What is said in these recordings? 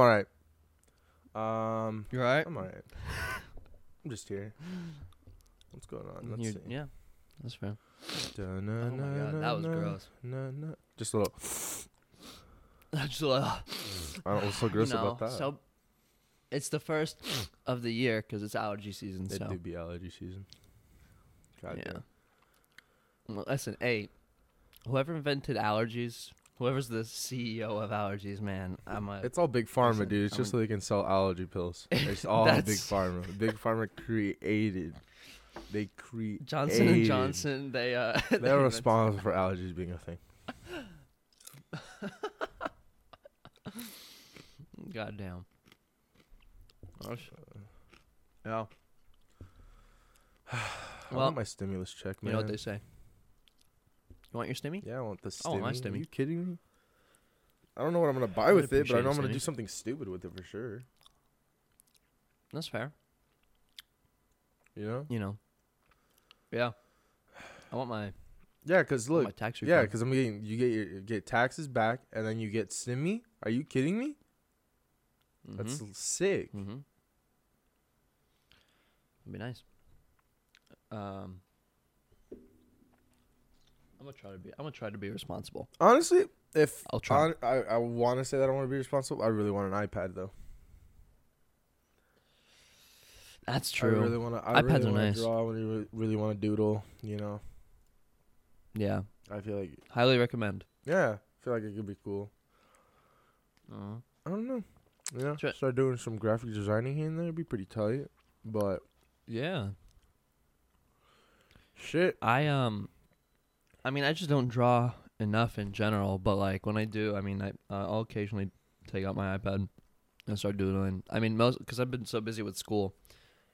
Huh? I'm alright. Um, You alright? I'm alright. I'm just here. What's going on? Let's You- see. yeah, that's fair. Oh my god, that was gross. No, no. Just a little. Just like, I don't, what's so you know, about that? so it's the first of the year because it's allergy season. it so do be allergy season. God yeah. damn. Well, listen, hey, whoever invented allergies, whoever's the CEO of allergies, man, I'm a. It's all big pharma, Listen, dude. It's just so they can sell allergy pills. It's all big pharma. Big pharma created. They created. Johnson and Johnson. They uh. they They're responsible for allergies being a thing. Goddamn. Oh, yeah. I Well, want my stimulus check, man. You know what they say. You want your stimmy? Yeah, I want the stimmy. Oh, my stimmy. my Are you kidding me? I don't know what I'm gonna buy I'd with it, but I know I'm gonna stimmy. do something stupid with it for sure. That's fair. You know? You know. Yeah. I want my, Yeah, cause look, my tax yeah, cause I'm getting you get your you get taxes back, and then you get stimmy. Are you kidding me? That's Mhm. l- sick. Mm-hmm. It'd be nice. Um, I'm gonna try to be. I'm gonna try to be responsible. Honestly, if I'll try. hon- I I want to say that I want to be responsible. I really want an iPad though. That's true. I really want to. I iPads really are nice. Draw. I really, really want to doodle. You know, yeah, I feel like highly recommend. yeah, I feel like it could be cool. Uh, I don't know. Yeah, Try- start doing some graphic designing here and there. It'd be pretty tight. But yeah, shit, I um, I mean, I just don't draw enough in general. But like when I do, I mean, I uh, I'll occasionally take out my iPad and start doodling. I mean, most because I've been so busy with school,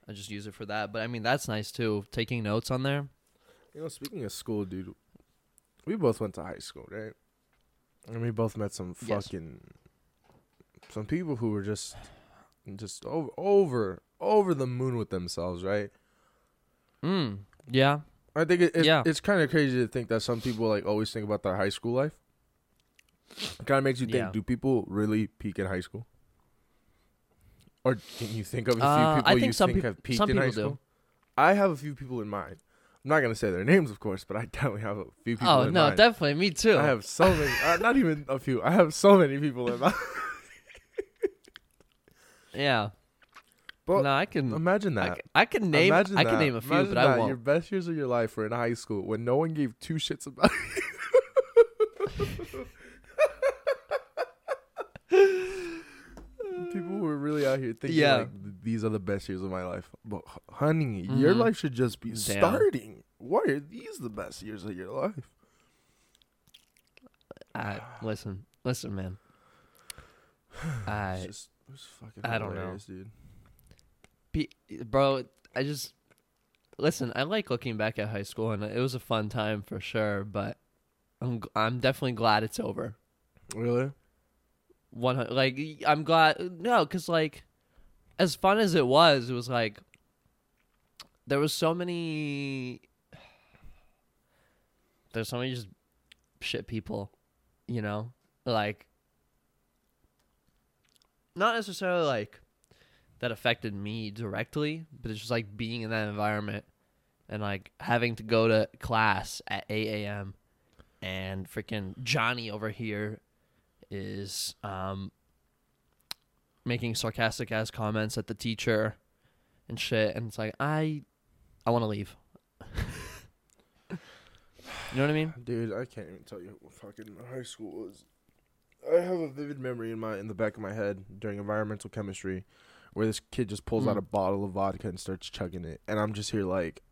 I just use it for that. But I mean, that's nice too. Taking notes on there. you know, speaking of school, dude, we both went to high school, right? And we both met some Yes. fucking some people who were just just over over over the moon with themselves, right? Mm. Yeah. I think it, it Yeah. it's kind of crazy to think that some people like always think about their high school life. It kind of makes you think: Yeah. Do people really peak in high school? Or can you think of a few Uh, people I think you some think peop- have peaked some in high people do. school? I have a few people in mind. I'm not gonna say their names, of course, but I definitely have a few people. Oh no, mind. definitely me too. I have so many. uh, not even a few. I have so many people in mind. yeah. But no, I can. imagine I, that. c- I can name. Imagine I can name a few, Imagine but I won't. Your best years of your life were in high school when no one gave two shits about you. People were really out here thinking Yeah. like these are the best years of my life. But honey, your Mhm. life should just be Damn. starting. Why are these the best years of your life? I, listen, listen, man. I, just I don't know. dude. Bro, I just listen. I like looking back at high school, and it was a fun time for sure. But I'm, I'm definitely glad it's over. Really? One, hun- like, I'm glad. No, because like, as fun as it was, it was like there was so many. There's so many just shit people, you know, like not necessarily like that affected me directly, but it's just like being in that environment and like having to go to class at 8 a.m. and freaking Johnny over here is um making sarcastic ass comments at the teacher and shit and it's like I I want to leave. you know what I mean? Dude, I can't even tell you what fucking high school was. I have a vivid memory in my in the back of my head during environmental chemistry, where this kid just pulls out Mm. a bottle of vodka and starts chugging it, and I'm just here like,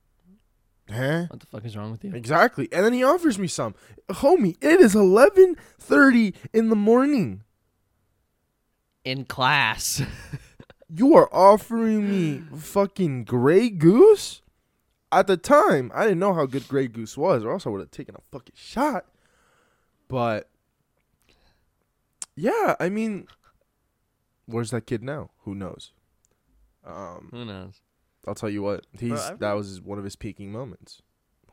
huh? What the fuck is wrong with you? Exactly. And then he offers me some, homie. It is eleven thirty in the morning. In class. You are offering me fucking Grey Goose? At the time, I didn't know how good Grey Goose was, or else I would have taken a fucking shot. But Yeah, I mean, where's that kid now? Who knows? Um, Who knows? I'll tell you what. He's I- that was one of his peaking moments.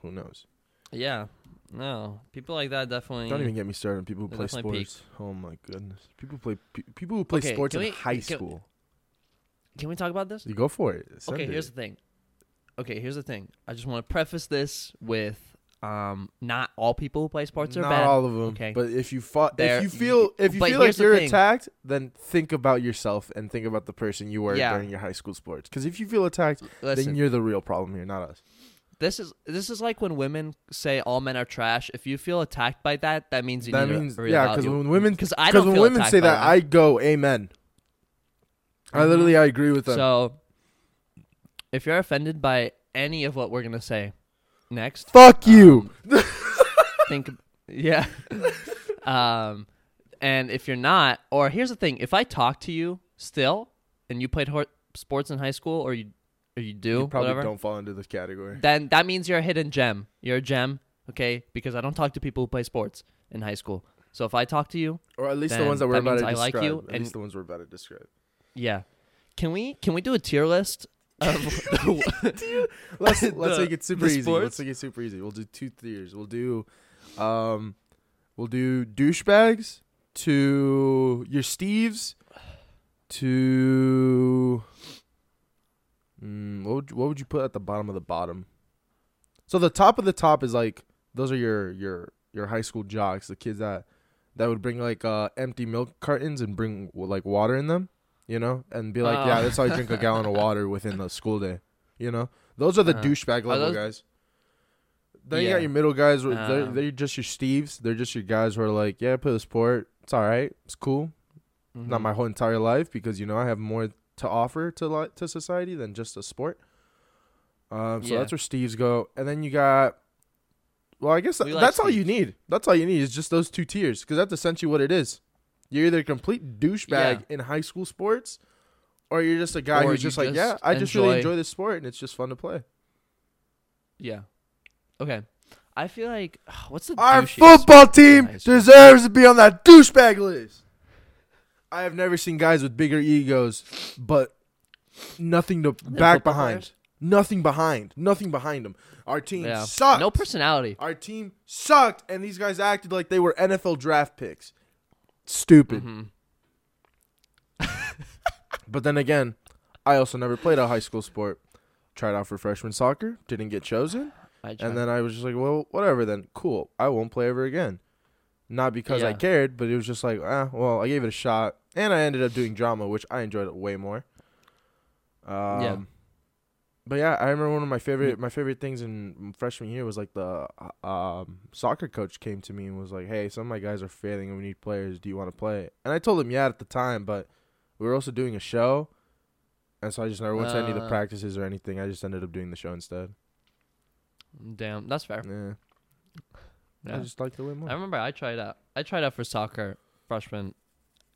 Who knows? Yeah. No, people like that definitely. Don't even get me started on people who They play definitely sports. Oh my goodness, people play pe- people who play Okay, sports can in we- high can- school. Can we talk about this? You go for it. Send okay, it. here's the thing. Okay, here's the thing. I just want to preface this with um not all people who play sports are Not bad. all of them. okay. But if you fought, There- if you feel, if you but feel like the you're thing. attacked, then think about yourself and think about the person you were Yeah. during your high school sports. Because if you feel attacked, Listen, then you're the real problem here, not us. this is this is like when women say all men are trash. If you feel attacked by that, that means you that need means to yeah. Because when women, because I because don't when feel women attacked say by that, I go amen. I Mhm. literally, I agree with them. So, if you're offended by any of what we're gonna say next, Fuck you. um, think, yeah. um, and if you're not, or here's the thing: if I talk to you still, and you played hor- sports in high school, or you, or you do, you probably whatever, don't fall into this category. then that means you're a hidden gem. You're a gem, okay? Because I don't talk to people who play sports in high school. So if I talk to you, Or at least the ones that we're that about to means I like you, at and- least the ones we're about to describe. yeah, can we can we do a tier list of Let's The- let's make it super easy. sports? Let's make it super easy. We'll do two tiers. We'll do, um, we'll do douchebags to your Steves to. Mm, what would you, what would you put at the bottom of the bottom? So the top of the top is like those are your your your high school jocks, the kids that that would bring like uh empty milk cartons and bring like water in them, you know, and be like, Oh. yeah, that's how I drink a gallon of water within the school day, you know. Those are the Uh, douchebag level those- guys. Then you got your middle guys. where They're, Um, they're just your Steves. They're just your guys who are like, yeah, I play the sport. It's all right. It's cool. Not Mhm. my whole entire life because you know I have more to offer to li- to society than just a sport. Um, so Yeah. that's where Steves go, and then you got. Well, I guess We th- like that's all you need. That's all you need is just those two tiers because that's essentially what it is. You're either a complete douchebag Yeah. in high school sports, or you're just a guy Or who's just like, just yeah, I just really enjoy- this sport and it's just fun to play. Yeah. Okay. I feel like what's the Our football team deserves to be on that douchebag list. I have never seen guys with bigger egos, but nothing to back behind. players? Nothing behind. Nothing behind them. Our team Yeah. sucked. No personality. Our team sucked, and these guys acted like they were NFL draft picks. Stupid. Mhm. But then again, I also never played a high school sport. Tried out for freshman soccer, didn't get chosen. And then I was just like, well, whatever then. Cool. I won't play ever again. Not because I cared, but it was just like, ah, well, I gave it a shot. And I ended up doing drama, which I enjoyed it way more. Um, Yeah. But yeah, I remember one of my favorite my favorite things in freshman year was like the uh, um, soccer coach came to me and was like, "Hey, some of my guys are failing and we need players. Do you want to play?" And I told him yeah at the time, but we were also doing a show, and so I just never went to any of the Uh. practices or anything. I just ended up doing the show instead. Damn, that's fair. Yeah. I just like the way more. I remember I tried out. I tried out for soccer freshman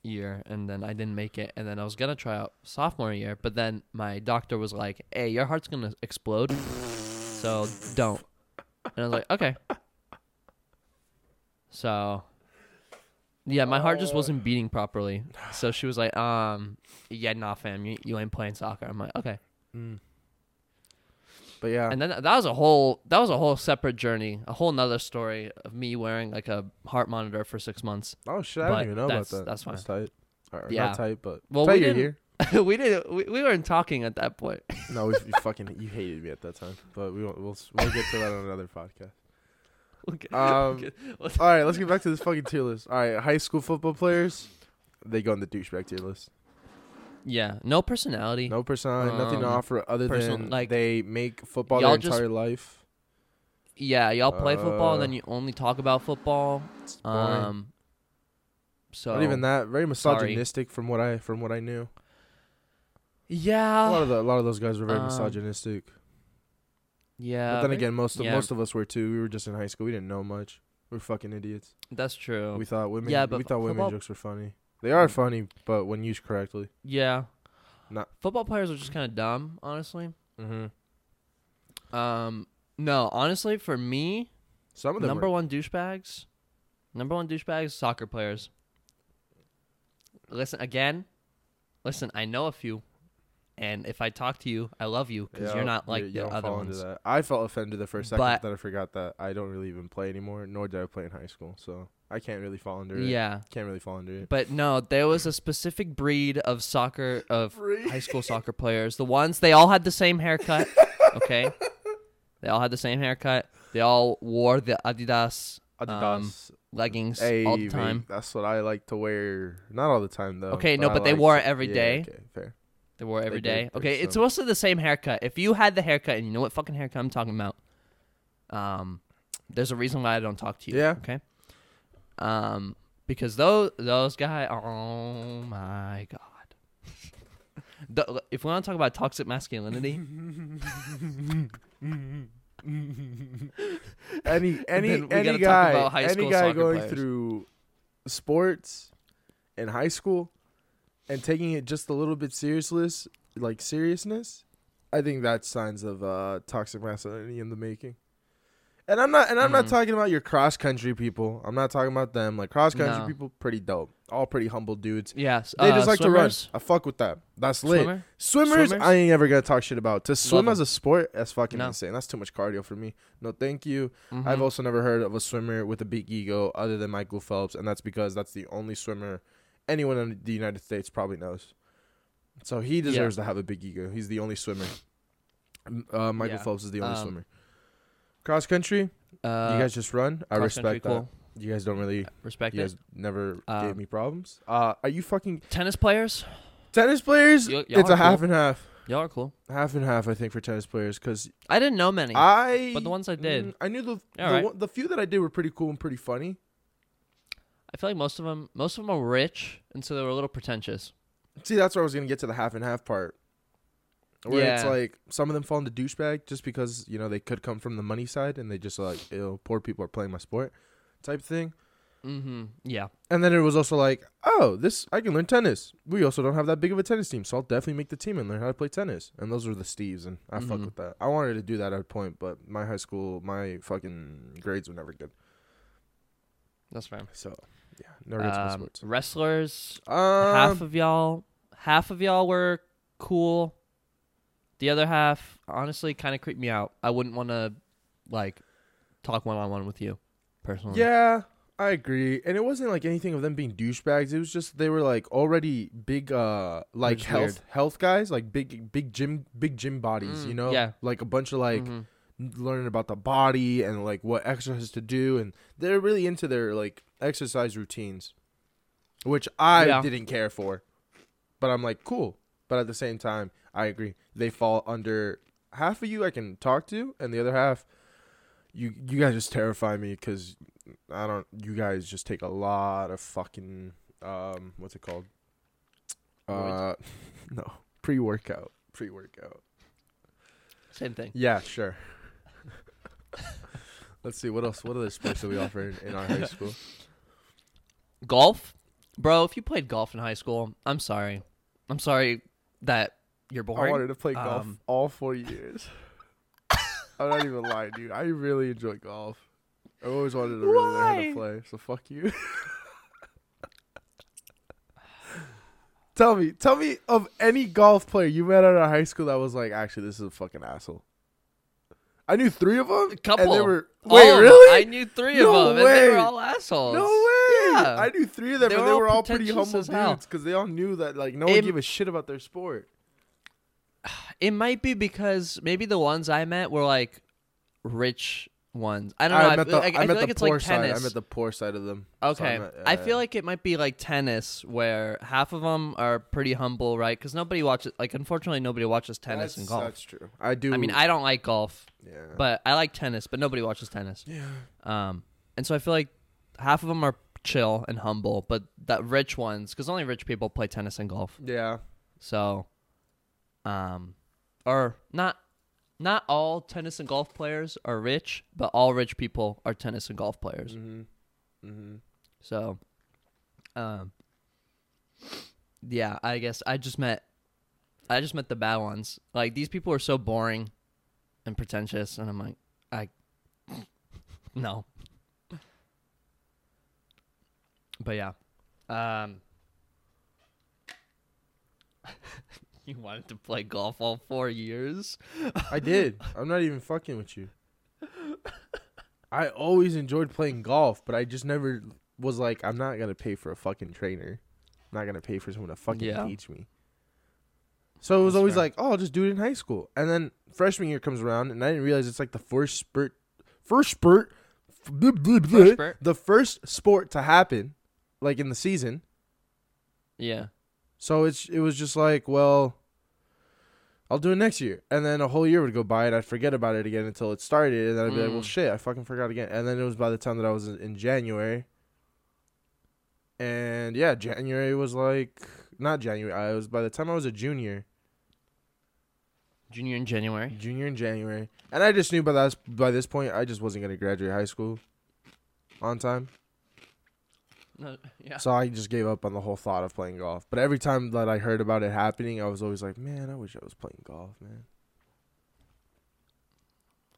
year, and then I didn't make it. And then I was gonna try out sophomore year, but then my doctor was like, "Hey, your heart's gonna explode, so don't." And I was like, "Okay." So, yeah, my heart just wasn't beating properly. So she was like, "Um, yeah, nah, fam, you, you ain't playing soccer." I'm like, "Okay." Mm. But yeah, And then that was a whole that was a whole separate journey, a whole nother story of me wearing like a heart monitor for six months. oh shit, I but didn't even know about that's- that. that's fine. tight. Or, Yeah. not tight, but Well, tight we you're didn't- here. we didn't we, we weren't talking at that point. No, we, you fucking you hated me at that time, but we won't, we'll we'll get to that on another podcast. Okay. Um, Okay. All right, let's get back to this fucking tier list. All right, high school football players, they go on the douchebag tier list. Yeah, no personality. No personality, nothing to Um, offer other person- than like, they make football y'all their just- entire life. Yeah, y'all play football and Uh, then you only talk about football. It's boring. Um so Not even that. Very misogynistic from what I from what I knew. a lot Yeah. of the, a lot of those guys were very um, misogynistic. Yeah. but then very- again, most of yeah. most of us were too. We were just in high school. We didn't know much. We were fucking idiots. that's true. We thought women. Yeah, but we thought women football- jokes were funny. They are funny, but when used correctly. yeah. Not- Football players are just kind of dumb, honestly. Mm-hmm. Um no, honestly for me, Some of them number were, one douchebags. Number one douchebags, soccer players. listen again. Listen, I know a few, and if I talk to you, I love you because Yeah, you're not like you the don't other ones. I felt offended the first second But- that I forgot that I don't really even play anymore, nor did I play in high school, so I can't really fall under it. Yeah, Can't really fall under it. but no, there was a specific breed of soccer of Breed? high school soccer players. The ones they all had the same haircut. Okay, they all had the same haircut. They all wore the Adidas Adidas. leggings all the time. that's what I like to wear. Not all the time though. Okay, no, I but they like wore to- it every yeah, day. Okay, fair. They wore it every day. Okay, it's some- mostly the same haircut. If you had the haircut and you know what fucking haircut I'm talking about, um, there's a reason why I don't talk to you. Yeah. Okay. Um, because those those guys, oh my god. The, if we want to talk about toxic masculinity, any any any guy about high any guy going players. through sports in high school and taking it just a little bit seriousless like seriousness i think that's signs of uh toxic masculinity in the making and i'm not and i'm not Mhm. talking about your cross country people i'm not talking about them like cross country No. people pretty dope all pretty humble dudes yes, they uh, just like swimmers, to run i fuck with that that's lit Swimmer? Swimmers, Swimmers? I ain't ever gonna talk shit about. To swim Love as a sport, that's fucking No. insane. That's too much cardio for me. No, thank you. Mhm. I've also never heard of a swimmer with a big ego other than Michael Phelps, and that's because that's the only swimmer anyone in the United States probably knows. So he deserves to have a big ego. He's the only swimmer. Uh, Michael Yeah. Phelps is the only Um, swimmer. Cross country, uh, you guys just run. I respect that. cool. You guys don't really. Respect it. You it. guys never Um, gave me problems. Uh, are you fucking Tennis players, tennis players? Y- it's a half and half. y'all are cool. Half and half, I think, for tennis players, because I didn't know many. I. But the ones I did. mm, I knew the the, Alright. one- the few that I did were pretty cool and pretty funny. I feel like most of them, most of them are rich, and so they were a little pretentious. See, that's where I was gonna get to the half and half part. Where it's like some of them fall into douchebag just because you know they could come from the money side and they just like, ew, poor people are playing my sport, type thing. Mm-hmm. Yeah. And then it was also like, oh, this I can learn tennis. We also don't have that big of a tennis team, so I'll definitely make the team and learn how to play tennis. And those were the Steves, and I fuck Mhm. with that. I wanted to do that at a point, but my high school, my fucking grades were never good. That's fair. So yeah, good um, Um, sports. wrestlers, Um, half of y'all, half of y'all were cool. The other half, honestly, kind of creeped me out. I wouldn't want to, like, talk one on one with you, personally. Yeah, I agree. And it wasn't like anything of them being douchebags. It was just they were like already big uh like health weird. health guys, like big big gym big gym bodies, Mm, you know? yeah. Like a bunch of like Mhm. learning about the body and like what exercises to do and they're really into their like exercise routines. Which I Yeah. didn't care for. But I'm like, cool. But at the same time, I agree. They fall under half of you I can talk to and the other half you you guys just terrify me cuz I don't you guys just take a lot of fucking um what's it called? Uh no, pre-workout. Pre-workout. Same thing. Yeah, sure. Let's see what else. What other sports do we offer in, in our high school? Golf, bro. If you played golf in high school, I'm sorry. I'm sorry that you're born. I wanted to play golf Um, all four years. I'm not even lying, dude. I really enjoy golf. I always wanted to really learn how to play. So fuck you. tell me, tell me of any golf player you met at our high school that was like, actually, this is a fucking asshole. I knew three of them. A couple. And they were wait, 'em. really? I knew three No of them, and they were all assholes. No way! Yeah. I knew three of them, They and they were all pretty humble dudes because they all knew that like no one Im- gave a shit about their sport. It might be because maybe the ones I met were like rich ones. I don't know. I I, met the like, I I met feel like it's like side. tennis. I met the poor side of them. So Okay, I yeah, feel like it might be like tennis, where half of them are pretty humble, right? Because nobody watches. Like, unfortunately, nobody watches tennis that's, and golf. That's true. I do. I mean, I don't like golf, yeah, but I like tennis. But nobody watches tennis. yeah. Um, and so I feel like half of them are chill and humble, but that rich ones, because only rich people play tennis and golf. Yeah. So, um, or not. Not all tennis and golf players are rich, but all rich people are tennis and golf players. Mm-hmm. Mm-hmm. So, um, yeah, I guess I just met, I just met the bad ones. Like these people are so boring and pretentious, and I'm like, I, no. But yeah, um, You wanted to play golf all four years. I did. I'm not even fucking with you. I always enjoyed playing golf, but I just never was like, I'm not gonna pay for a fucking trainer. I'm not gonna pay for someone to fucking Yeah. teach me. So it was That's always fair. like, oh, I'll just do it in high school. And then freshman year comes around, and I didn't realize it's like the first spurt, first spurt, First spurt? the first sport to happen, like in the season. Yeah. So it's it was just like, well, I'll do it next year, and then a whole year would go by, and I'd forget about it again until it started, and then I'd be like, well, Mm. shit, I fucking forgot again, and then it was by the time that I was in- in January, and yeah, January was like not January. I was by the time I was a junior, Junior in January. junior in January, and I just knew by that by this point I just wasn't gonna graduate high school on time. No, yeah. So I just gave up on the whole thought of playing golf. But every time that I heard about it happening, I was always like, man, I wish I was playing golf, man.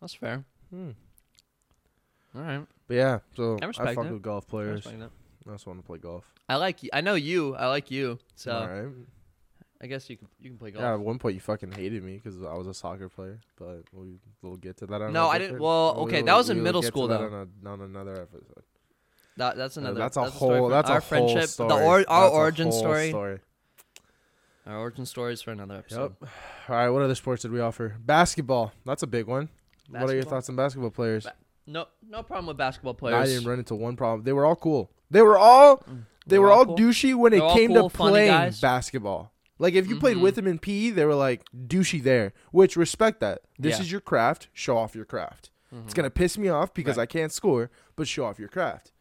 That's fair. Hmm. All right. But yeah, so I I, fuck it. with golf I players. that. I also want to play golf. I like you. I know you. I like you. So All right. I guess you can you can play golf. Yeah, at one point you fucking hated me because I was a soccer player, but we, we'll get to that. On No, I didn't- well, we'll- okay, that we'll- was in we'll middle school, that though. On, a, on another episode. That, that's Uh, another. that's a story whole. for That's our a whole friendship. story. The or, our That's a origin whole story. story. Our origin stories for another episode. Yep. All right. What other sports did we offer? Basketball. That's a big one. What are your thoughts on basketball players? Ba- No, no problem with basketball players. I didn't run into one problem. They were all cool. They were all they They're were all all cool? douchey when it They're all came cool, to playing basketball. Like if you played Mhm. with them in PE, they were like douchey there, which respect that. This Yeah. is your craft. Show off your craft. It's Mhm. gonna piss me off because Right. I can't score, but show off your craft.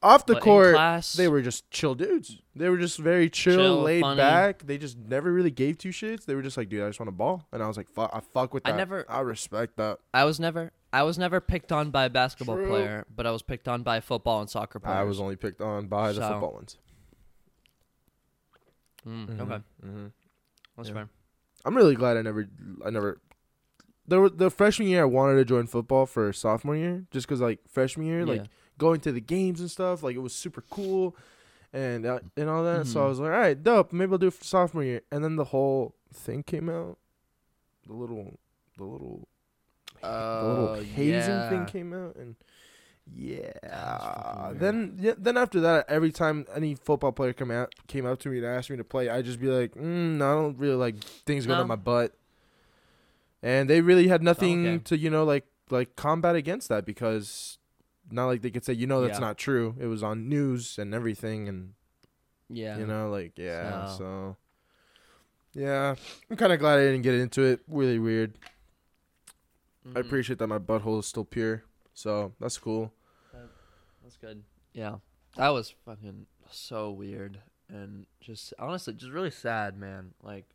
Off the But court, class- they were just chill dudes. They were just very chill, Chill, laid funny. back. They just never really gave two shits. They were just like, dude, I just want a ball, and I was like, fuck, I fuck with that. I never- I respect that. I was never. I was never picked on by a basketball True. player, but I was picked on by football and soccer players. I was only picked on by the So- football ones. Mm, Mhm. Okay, Mm-hmm. that's Yeah. fair. I'm really glad I never, I never. Were the freshman year I wanted to join football for sophomore year, just because like freshman year, like Yeah. Going to the games and stuff, like it was super cool, and uh, and all that. So I Mhm. was like, all right, dope. Maybe I'll do it for sophomore year. And then the whole thing came out, the little, the little, the little Oh, hazing yeah. thing came out, and yeah. Then yeah, then after that, every time any football player come out came up to me and asked me to play, I just be like, mm, no, I don't really like things going No. on my butt. And they really had nothing okay. to you know like like combat against that because not like they could say you know that's Yeah. not true. It was on news and everything, and Yeah. you know like yeah. So- So, yeah, I'm kind of glad I didn't get into it. Really weird. I Mhm. appreciate that my butthole is still pure, so that's cool. That's good. Yeah. That was fucking so weird and just honestly just really sad, man. Like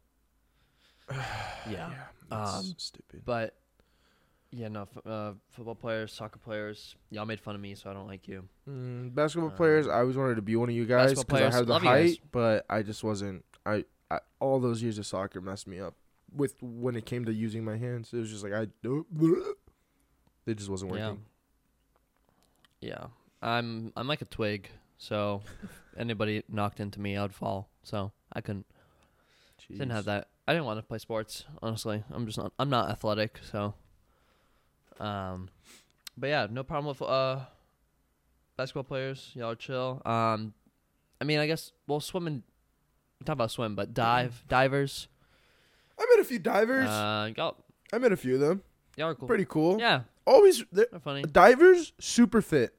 yeah. that's Um, stupid. But yeah, no, f- uh, football players, soccer players, y'all made fun of me, so I don't like you. Mm, basketball Uh, players, I always wanted to be one of you guys because I had the love you guys. height, but I just wasn't. I, I all those years of soccer messed me up with when it came to using my hands. It was just like I. It just wasn't working. Yeah. I'm I'm like a twig, so anybody knocked into me, I'd fall. So I couldn't didn't have that. I didn't want to play sports, honestly. I'm just not I'm not athletic, so um but yeah, no problem with uh basketball players. Y'all are chill. Um I mean, I guess well swimming we talk about swim, but dive divers. I met a few divers. Uh y'all I met a few of them. y'all are cool. Pretty cool. Yeah, Always they're- they're funny. divers super fit.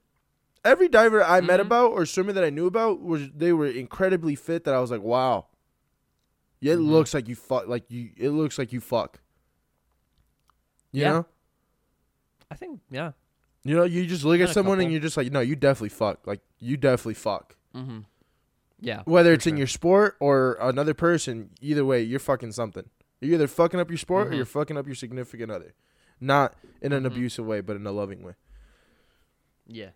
Every diver I met Mhm. about or swimmer that I knew about was they were incredibly fit. That I was like, wow. Yeah, it Mhm. looks like you fuck. Like you, it looks like you fuck. You Yeah. know. I think yeah. You know, you just look at someone and you're just like, no, you definitely fuck. Like, you definitely fuck. Mhm. Yeah. Whether it's in your sport or another person, either way, you're fucking something. You're either fucking up your sport or Mhm. you're fucking up your significant other. Not in an Mhm. abusive way, but in a loving way. Yeah.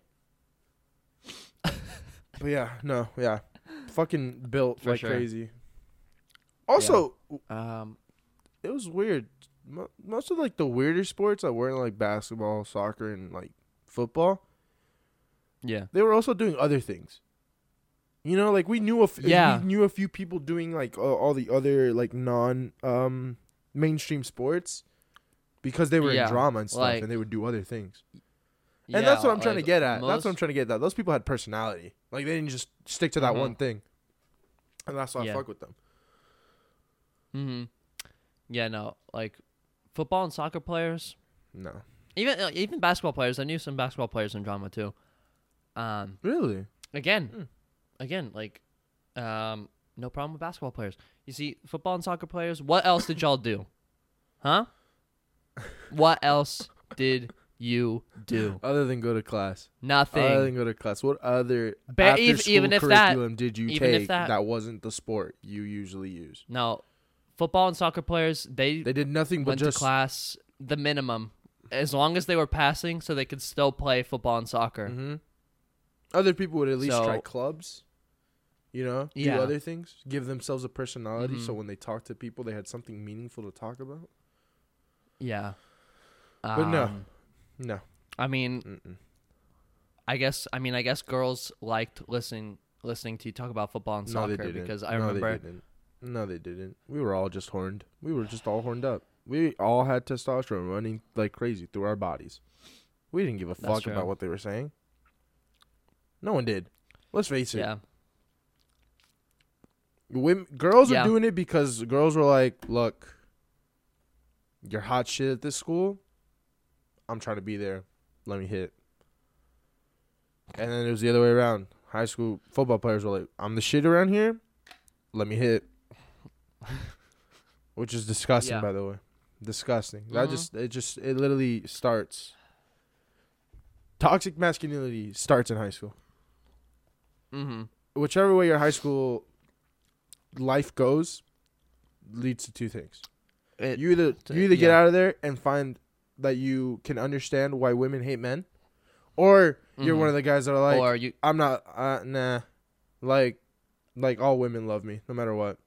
But yeah, no, yeah. Fucking built For like sure. crazy. Also, Um it was weird. Mo- Most of like the weirder sports that weren't like basketball, soccer, and like football, yeah. they were also doing other things. You know, like we knew a f- Yeah. we knew a few people doing like all, all the other like non um mainstream sports because they were Yeah, in drama and stuff like- and they would do other things. Yeah, And that's what I'm trying to get at. Most, that's what I'm trying to get at. Those people had personality. Like they didn't just stick to that Mhm. one thing. And that's why Yeah. I fuck with them. hmm Yeah, no, like football and soccer players, No. even uh, even basketball players. I knew some basketball players in drama too. Um, Really? again, Hmm. again, like, um, no problem with basketball players. You see, football and soccer players. What else did y'all do? Huh? What else did you do? Other than go to class. Nothing. Other than go to class. What other Ba- after ev- school even if that- curriculum did you even take that- wasn't the sport you usually use? no, football and soccer players. They, They did nothing but went just to class the minimum, as long as they were passing, so they could still play football and soccer. hmm Other people would at least try clubs. You know, do Yeah. other things, give themselves a personality, so Mhm. when they talk to people, they had something meaningful to talk about. Yeah. But no. Um, No, I mean, Mm-mm. I guess I mean I guess girls liked listening listening to you talk about football and no, soccer because I no, remember. No, they didn't. We were all just horned. We were just all horned up. We all had testosterone running like crazy through our bodies. We didn't give a That's fuck true. about what they were saying. No one did. Let's face it. yeah Women, girls Yeah. are doing it because girls were like, "Look, you're hot shit at this school. I'm trying to be there. Let me hit." And then it was the other way around. High school football players were like, "I'm the shit around here. Let me hit." Which is disgusting, Yeah. by the way. Disgusting. That Mhm. just it just it literally starts. Toxic masculinity starts in high school mm-hmm. whichever way your high school life goes leads to two things. it, You either you either get out of there and find that you can understand why women hate men, or you're Mhm. one of the guys that are like, or you I'm not, uh, nah, like, like all women love me no matter what.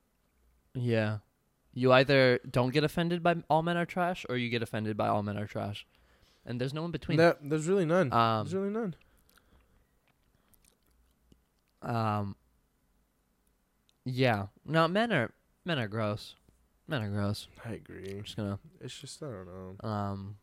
Yeah you either don't get offended by all men are trash or you get offended by all men are trash and there's no in between That, there's really none. um there's really none. um yeah no men are men are gross men are gross I agree. I'm just gonna It's just I don't know. Um,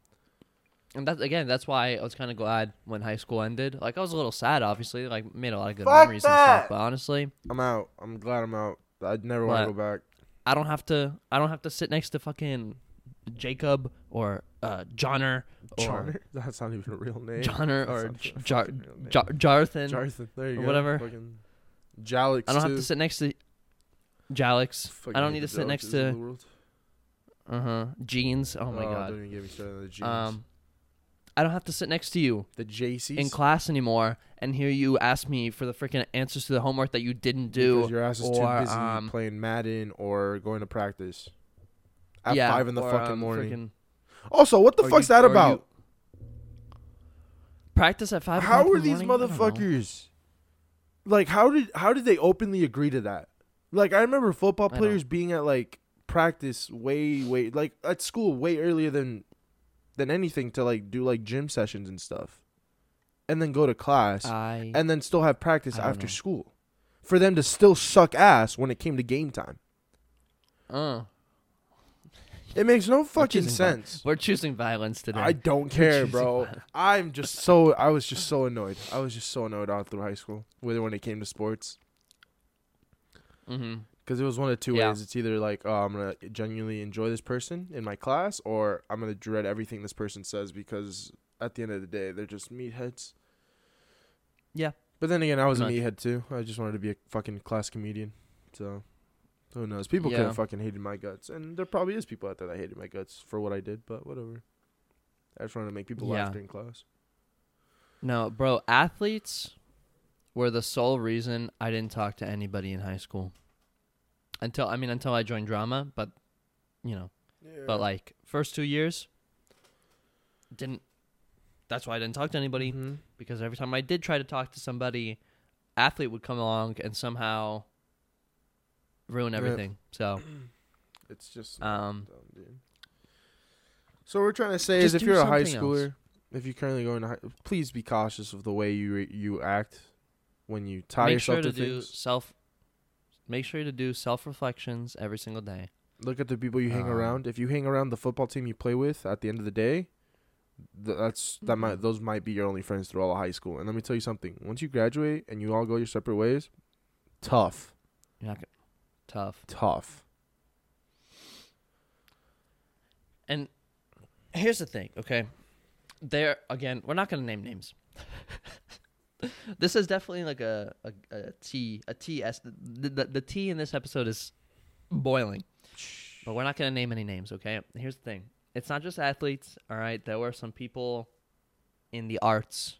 and that's again, that's why I was kind of glad when high school ended. Like I was a little sad, obviously. Like made a lot of good Fuck memories and stuff. But honestly, I'm out. I'm glad I'm out. I'd never want to go back. I don't have to. I don't have to sit next to fucking Jacob or uh Johnner or Johnner? That's not even a real name. Johnner That's or not J- even a Jar- fucking real name. Jar- Jarthan. Jarthan, there you or go. whatever. Fucking Jalix I don't have too. to sit next to Jalix. Fucking I don't hate need the to sit next Jalixes of the to world. uh huh jeans. Oh my Don't god. even get me started on the Gs. Um, I don't have to sit next to you the JCs. in class anymore and hear you ask me for the freaking answers to the homework that you didn't do. because your ass is too or, busy um, playing Madden or going to practice at yeah, five in the or, fucking um, morning. freaking- Also, what the or fuck's you- that or you- about? Practice at five. How are the these morning? I don't know. motherfuckers? Like, how did how did they openly agree to that? Like, I remember football I don't- players being at like practice way way like at school way earlier than than anything to like do like gym sessions and stuff, and then go to class. I and then still have practice I don't after know. school for them to still suck ass when it came to game time. uh, It makes no fucking choosing vi- sense. we're choosing violence today. I don't care, choosing bro. violence. I'm just so I was just so annoyed. I was just so annoyed all through high school, whether when it came to sports, mm-hmm. Because it was one of two Yeah. ways. It's either like, oh, I'm gonna genuinely enjoy this person in my class, or I'm gonna dread everything this person says because at the end of the day, they're just meatheads. Yeah. But then again, I was a meathead too. I just wanted to be a fucking class comedian. So who knows? People could Yeah. have fucking hated my guts, and there probably is people out there that hated my guts for what I did. But whatever. I just wanted to make people Yeah. laugh during class. No, bro. Athletes were the sole reason I didn't talk to anybody in high school. Until I mean, until I joined drama, but you know, but like first two years, didn't. That's why I didn't talk to anybody Mhm. because every time I did try to talk to somebody, athlete would come along and somehow ruin Yeah. everything. So, it's just um, dumb. So what we're trying to say is, if you're a high something else. schooler, if you're currently going to, high, please be cautious of the way you you act. when you tie make yourself sure to, to, do things. self. Make sure to do self reflections every single day. Look at the people you hang Um, around. If you hang around the football team you play with, at the end of the day, th- that's that might Mhm. those might be your only friends through all of high school. And let me tell you something: once you graduate and you all go your separate ways, tough, You're not gonna, tough. tough. And here's the thing, okay? There again, we're not gonna name names. this is definitely like a a, a T a T S the, the the T in this episode is boiling. But we're not gonna name any names, okay? Here's the thing. It's not just athletes, all right? There were some people in the arts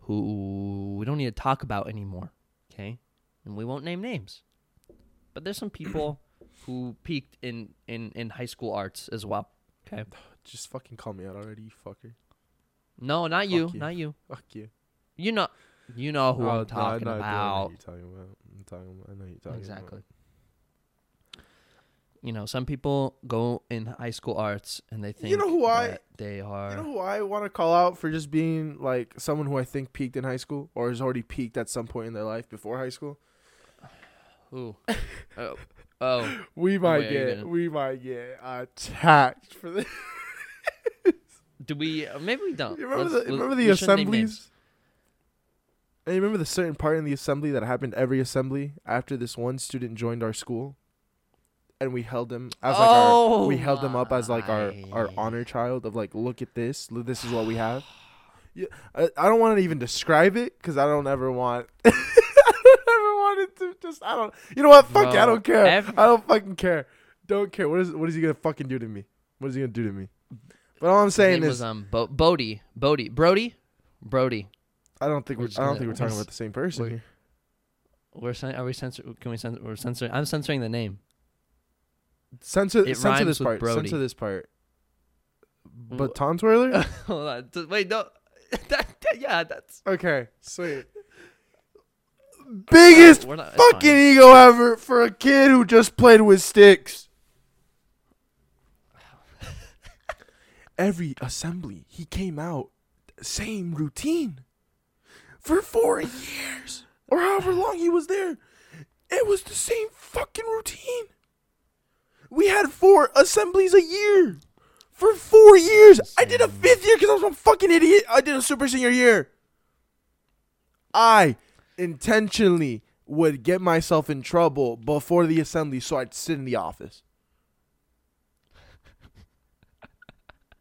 who we don't need to talk about anymore, okay? And we won't name names. But there's some people who peaked in, in, in high school arts as well. Okay. Just fucking call me out already, you fucker. No, not you, you. not you. Fuck you. You know, you know who Oh, I'm talking I know- I know about. you're talking about. About. I know you're talking Exactly. about. You know, some people go in high school arts and they think You know who I- they are. You know who I want to call out for just being like someone who I think peaked in high school or has already peaked at some point in their life before high school? who? oh, oh, We might Wait, get gonna- we might get attacked for this. do we? uh, Maybe we don't. You remember Let's- the remember the shouldn't name names. assemblies? And you remember the certain part in the assembly that happened every assembly after this one student joined our school, and we held him as like our we Oh held him up as like our our honor child of like look at this this is what we have. Yeah, I, I don't want to even describe it because I don't ever want. I don't ever want to just I don't. You know what? Fuck it. I don't care. every- I don't fucking care. Don't care. What is what is he gonna fucking do to me? What is he gonna do to me? But all I'm saying is was um Bo- Bodie, Bodie, Brody, Brody. I don't think we're I don't think we're talking about the same person we're- here. We're cen- are we censor? Can we censor? We're censoring. I'm censoring the name. Censor, It censor rhymes this with part. Brody. Censor this part. Wh- But Tom Twirler? Hold on. Wait, no. that, that- yeah, that's okay, sweet. Biggest we're not, it's fucking fine. ego ever for a kid who just played with sticks. Every assembly, he came out same routine for four years or however long he was there. It was the same fucking routine. We had four assemblies a year for four years. I did a fifth year because I was a fucking idiot. I did a super senior year. I intentionally would get myself in trouble before the assembly so I'd sit in the office.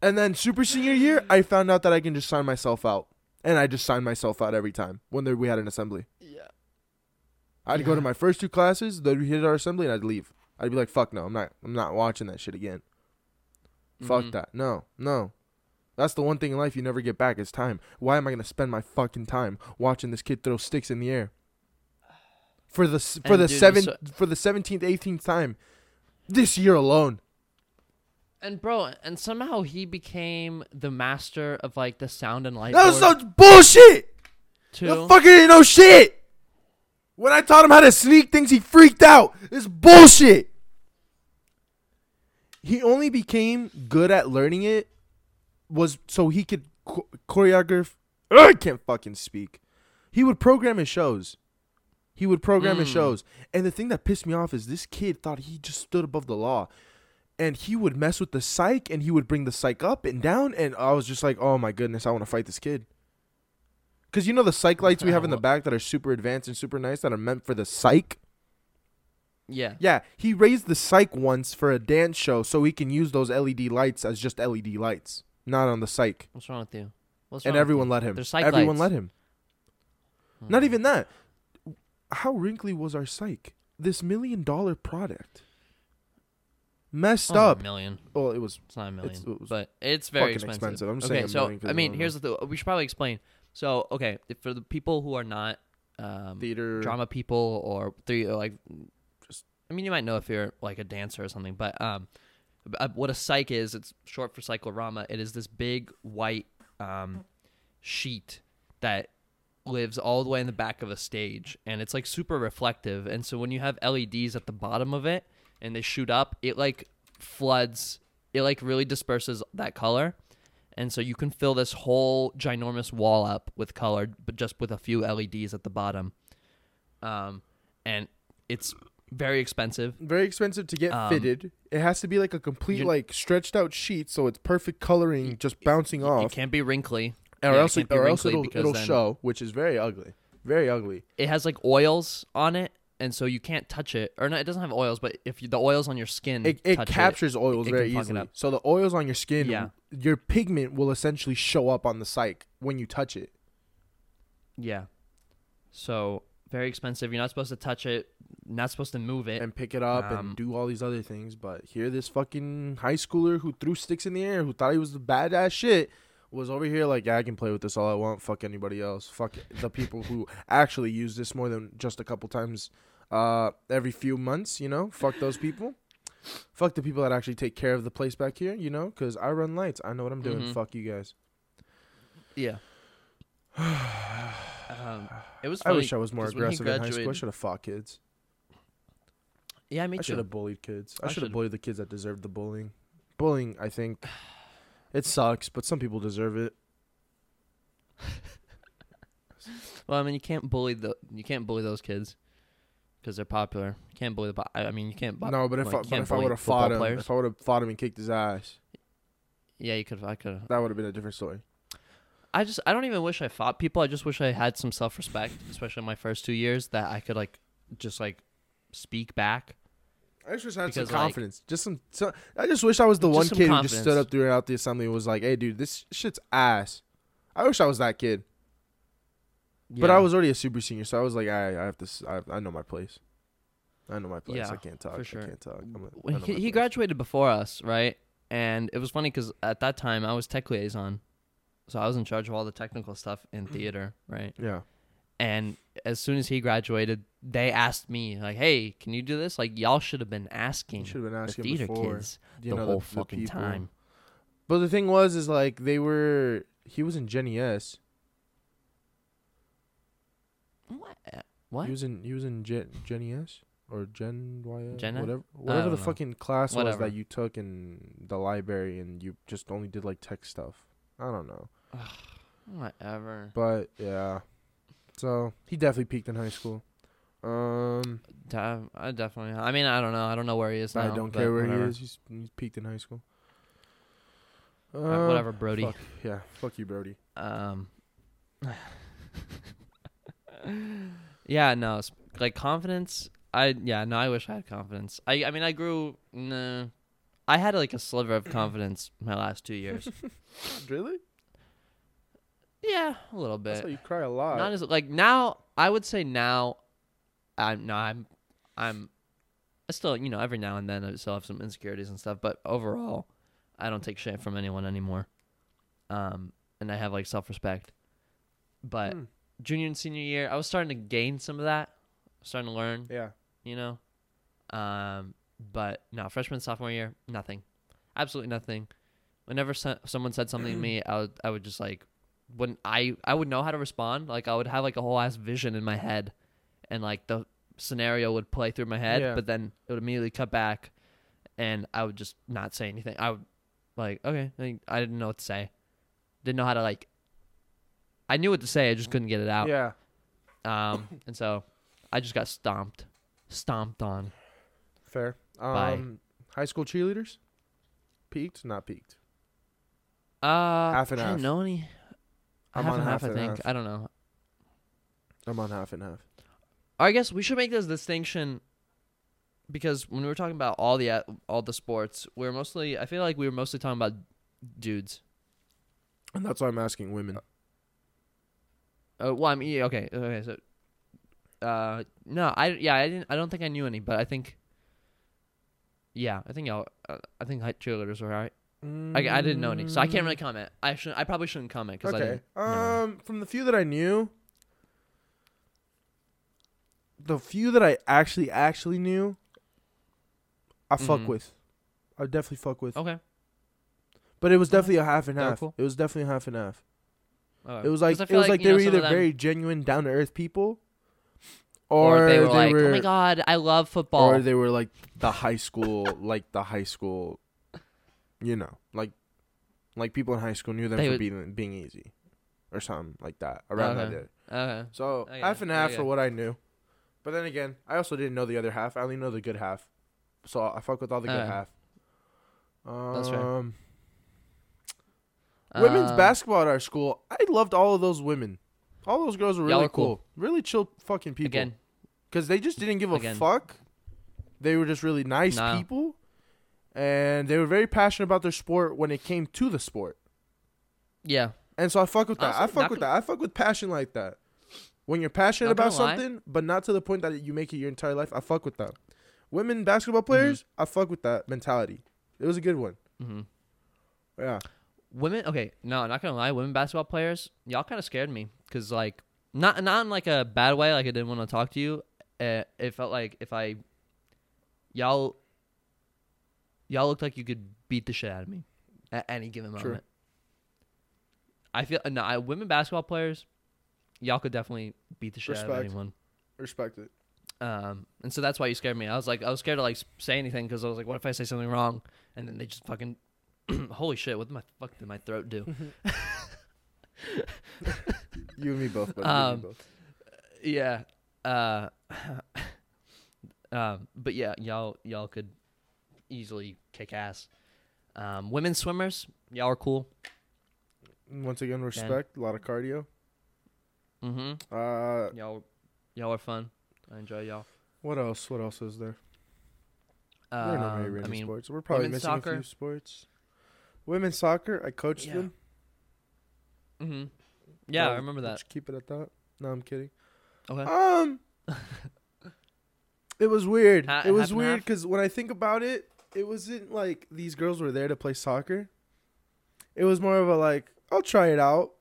and then super senior year, I found out that I can just sign myself out. And I just signed myself out every time when there, we had an assembly. Yeah. I'd go to my first two classes, they'd hit our assembly, and I'd leave. I'd be like, "Fuck no, I'm not. I'm not watching that shit again. Fuck Mhm. that. No, no. That's the one thing in life you never get back is time. Why am I gonna spend my fucking time watching this kid throw sticks in the air for the for And the dude, seven so- for the seventeenth, eighteenth time this year alone? And bro, and somehow he became the master of like the sound and light. That was board, such bullshit. too. The fucker didn't know shit. When I taught him how to sneak things, he freaked out. This bullshit. He only became good at learning it was so he could cho- choreograph. Ugh, I can't fucking speak. He would program his shows. He would program his Mm. shows. And the thing that pissed me off is this kid thought he just stood above the law. And he would mess with the cyc and he would bring the cyc up and down. And I was just like, oh my goodness, I want to fight this kid. Because you know the cyc lights we have in the back that are super advanced and super nice that are meant for the cyc? yeah. Yeah, he raised the cyc once for a dance show so he can use those LED lights as just LED lights, not on the cyc. What's wrong with you? What's And everyone let him. Everyone lights. let him. Hmm. Not even that. How wrinkly was our cyc? This million dollar product. Messed not up. A million. Well, it was It's not a million, It's- it was but it's very expensive. expensive. I'm okay, saying so I mean, here's the th- we should probably explain. So okay, for the people who are not um, theater. drama people or three like Just- I mean you might know if you're like a dancer or something, but um uh, what a cyc is, it's short for cyclorama. It is this big white um sheet that lives all the way in the back of a stage and it's like super reflective and so when you have LEDs at the bottom of it and they shoot up, it like floods it like really disperses that color and so you can fill this whole ginormous wall up with color, but just with a few LEDs at the bottom. Um, and it's very expensive. Very expensive to get Um, fitted. It has to be like a complete like stretched out sheet, so it's perfect coloring, just bouncing It off. It can't be wrinkly. or yeah, else, it, or else it'll it'll show, which is very ugly, very ugly. It has like oils on it, and so you can't touch it. Or no, it doesn't have oils, but if you, the oils on your skin, It, it captures oils it very it easily. So the oils on your skin, Yeah. your pigment will essentially show up on the site when you touch it. Yeah. So very expensive. You're not supposed to touch it. Not supposed to move it. and pick it up Um, and do all these other things. But here, this fucking high schooler who threw sticks in the air, who thought he was the badass shit, was over here like, yeah, I can play with this all I want. Fuck anybody else. Fuck the people who actually use this more than just a couple times uh, every few months. You know, fuck those people. Fuck the people that actually take care of the place back here. You know, because I run lights. I know what I'm doing. Mhm. Fuck you guys. Yeah. um, it was. I wish I was more aggressive in high school. I should have fought kids. Yeah, me I should have bullied kids. I I should've- bullied the kids that deserved the bullying. Bullying, I think, it sucks, but some people deserve it. Well, I mean, you can't bully the you can't bully those kids because they're popular. You can't bully the. I mean, you can't. bu- no, but if like, I, you but can't if I would have fought him, players. if I would have fought him and kicked his ass, yeah, you could. I could. that would have been a different story. I just. I don't even wish I fought people. I just wish I had some self respect, especially in my first two years, that I could like just like speak back. I just wish I had Because, some like- confidence. just some, so, I just wish I was the one some kid who just stood confidence. up throughout the assembly and was like, "Hey, dude, this shit's ass." I wish I was that kid, but I was already a super senior, so I was like, "I, I have to, I, I know my place. I know my place. Yeah, I can't talk. for sure. I can't talk." I'm a, I he, he graduated before us, right? And it was funny because at that time I was tech liaison, so I was in charge of all the technical stuff in theater, right? Yeah. And as soon as he graduated, they asked me like, "Hey, can you do this?" Like y'all should have been asking should have been the theater before. kids the know, whole the fucking people. time. But the thing was, is like they were. He was in Jenny S. What? Uh, what? He was in. He was in Gen, Jenny S. Or Gen Y. S, Gen Whatever. Whatever the know. fucking class was that you took in the library, and you just only did like tech stuff. I don't know. Whatever. But yeah. So he definitely peaked in high school. Um, I definitely. I mean, I don't know. I don't know where he is now. I don't care where whatever. he is. He's, he's peaked in high school. Uh, Uh, whatever, Brody. Fuck, yeah, fuck you, Brody. Um. yeah, no, like confidence. I yeah, no, I wish I had confidence. I I mean, I grew. Nah, I had like a sliver of confidence my last two years. Really? Yeah, a little That's bit. why you cry a lot. Not as like now. I would say now. I'm no, I'm, I'm. I still, you know, every now and then I still have some insecurities and stuff, but overall, I don't take shit from anyone anymore. Um, and I have like self respect. But Hmm. junior and senior year, I was starting to gain some of that. Starting to learn, yeah. you know. Um, but no, freshman sophomore year, nothing, absolutely nothing. Whenever so- someone said something to me, I would I would just like when I I would know how to respond. Like I would have like a whole ass vision in my head, and like the scenario would play through my head, Yeah. but then it would immediately cut back, and I would just not say anything. I would like okay, like, I didn't know what to say, didn't know how to like. I knew what to say, I just couldn't get it out. Yeah. Um, and so I just got stomped, stomped on. Fair. Bye. Um, high school cheerleaders. Peaked, not peaked. Uh, Half and I half. didn't know any. I'm half on and half, half I think. half. I don't know. I'm on half and half. I guess we should make this distinction because when we were talking about all the all the sports, we are mostly. I feel like we were mostly talking about dudes. And that's why I'm asking women. Uh, well, I mean, yeah, okay, okay. So, uh, no, I yeah, I didn't. I don't think I knew any, but I think. Yeah, I think y'all. Uh, I think high cheerleaders were alright. I, I didn't know any, so I can't really comment. I should. I probably shouldn't comment because I Okay. didn't. know. Um, from the few that I knew, the few that I actually actually knew, I fuck Mhm. with. I definitely fuck with. Okay. But it was definitely a half and half. cool. It was definitely a half and half. It was like it was like, you they know, were either very genuine, down to earth people, or, or, they were like, were, "Oh my god, I love football." or they were like the high school, like the high school, you know, like Like people in high school knew them They for would- being being easy, or something like that around that Okay. day. Okay. So Okay, half and half for what I knew, but then again, I also didn't know the other half. I only know the good half, so I fuck with all the good Okay. half. Um, That's fair. women's Um, basketball at our school, I loved all of those women. All those girls were really cool. cool. really chill fucking people. Again, because they just didn't give a Again. fuck. They were just really nice No. people, and they were very passionate about their sport when it came to the sport. yeah. And so I fuck with that. I fuck with gonna- that. I fuck with passion like that. When you're passionate Not about gonna lie. something, but not to the point that you make it your entire life, I fuck with that. Women basketball Mm-hmm. players, I fuck with that mentality. It was a good one. hmm Yeah. Women, okay, no, not gonna lie, women basketball players, y'all kind of scared me because like not not in like a bad way, like I didn't want to talk to you. Uh, it felt like if I y'all y'all looked like you could beat the shit out of me at any given True. moment. I feel no, I, women basketball players, y'all could definitely beat the shit out of Respect. anyone. Respect it. Um, and so that's why you scared me. I was like, I was scared to like say anything because I was like, what if I say something wrong? And then they just fucking, holy shit, what the my fuck did my throat do? You and me both, buddy. Um, me both. yeah. Uh, um, but yeah, y'all y'all could easily kick ass. Um, women swimmers, y'all are cool. Once again, respect. A lot of cardio. Mm-hmm. Uh, Y'all, y'all are fun. I enjoy y'all. what else? What else is there? there are not Um, I mean, sports. We're probably missing a few sports. Women's soccer. I coached Yeah. them. hmm Yeah, I remember that. Keep it at that. No, I'm kidding. Okay. Um, it was weird. Ha- it was weird because when I think about it, it wasn't like these girls were there to play soccer. It was more of a like, I'll try it out,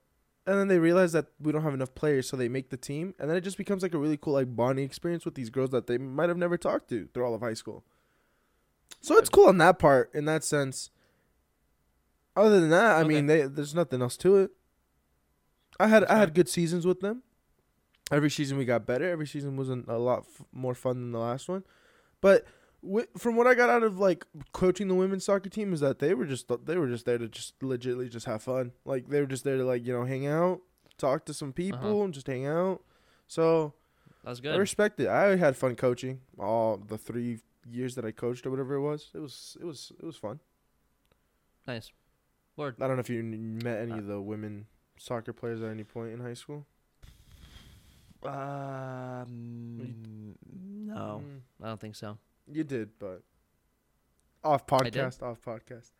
and then they realize that we don't have enough players, so they make the team, and then it just becomes like a really cool like bonding experience with these girls that they might have never talked to through all of high school. So it's cool on that part, in that sense. Other than that, I Okay. mean, they, there's nothing else to it. I had I had good seasons with them. Every season we got better. Every season was a lot f- more fun than the last one. But from what I got out of like coaching the women's soccer team is that they were just they were just there to just legitly just have fun. Like they were just there to like you know hang out, talk to some people, and just hang out. So That's good. I respect it. I had fun coaching all the three years that I coached or whatever it was. It was it was it was fun. nice. Word. I don't know if you met any Uh, of the women soccer players at any point in high school. Um, no, Mm, I don't think so. You did, but off podcast, off podcast.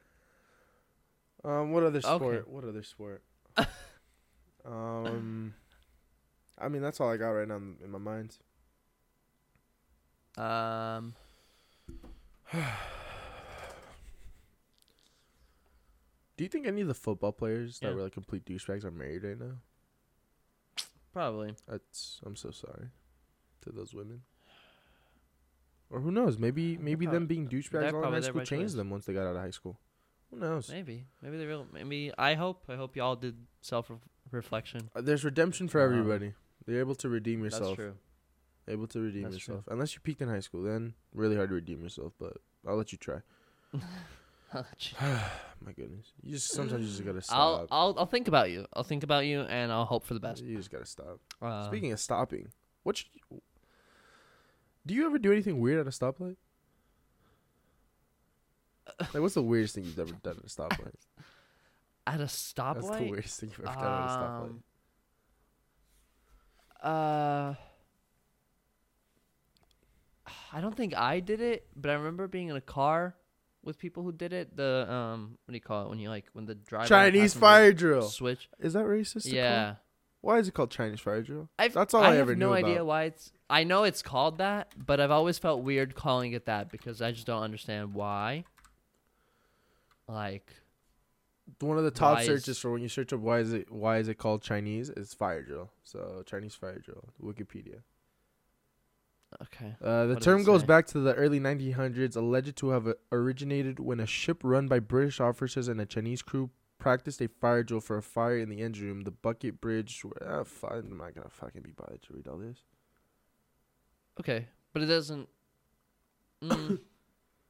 Um, what other sport? Okay. What other sport? um, I mean that's all I got right now in my mind. Um, Do you think any of the football players Yeah. that were like complete douchebags are married right now? probably. That's I'm so sorry to those women. Or who knows? Maybe maybe them being douchebags all in high their school changed choice. them once they got out of high school. Who knows? Maybe. Maybe they real. Maybe I hope. I hope y'all did self reflection. Uh, There's redemption for Um, everybody. They're able to redeem yourself. That's true. Able to redeem That's true. yourself. Unless you peaked in high school, then really hard to redeem yourself. But I'll let you try. My goodness, you just sometimes you just gotta I'll stop. I'll I'll think about you. I'll think about you, and I'll hope for the best. You just gotta stop. Uh, Speaking of stopping, what? Should you, do you ever do anything weird at a stoplight? Like, what's the weirdest thing you've ever done at a stoplight? at a stoplight? That's the weirdest thing you've ever done at a stoplight. Um, Uh, I don't think I did it, but I remember being in a car with people who did it. The um, what do you call it when you like when the driver Chinese fire drill. switch? Is that racist? to call? Yeah, Why is it called Chinese fire drill? I've, That's all I, ever knew. I have no idea about. why it's. I know it's called that, but I've always felt weird calling it that because I just don't understand why. Like, One of the top Why is- searches for when you search up why is it why is it called Chinese is fire drill. So Chinese fire drill, Wikipedia. okay, Uh, the What term goes say? back to the early 1900s, alleged to have uh, originated when a ship run by British officers and a Chinese crew practiced a fire drill for a fire in the engine room. The bucket bridge. Uh, I'm not gonna fucking be bothered to read all this. okay, but it doesn't. Mm,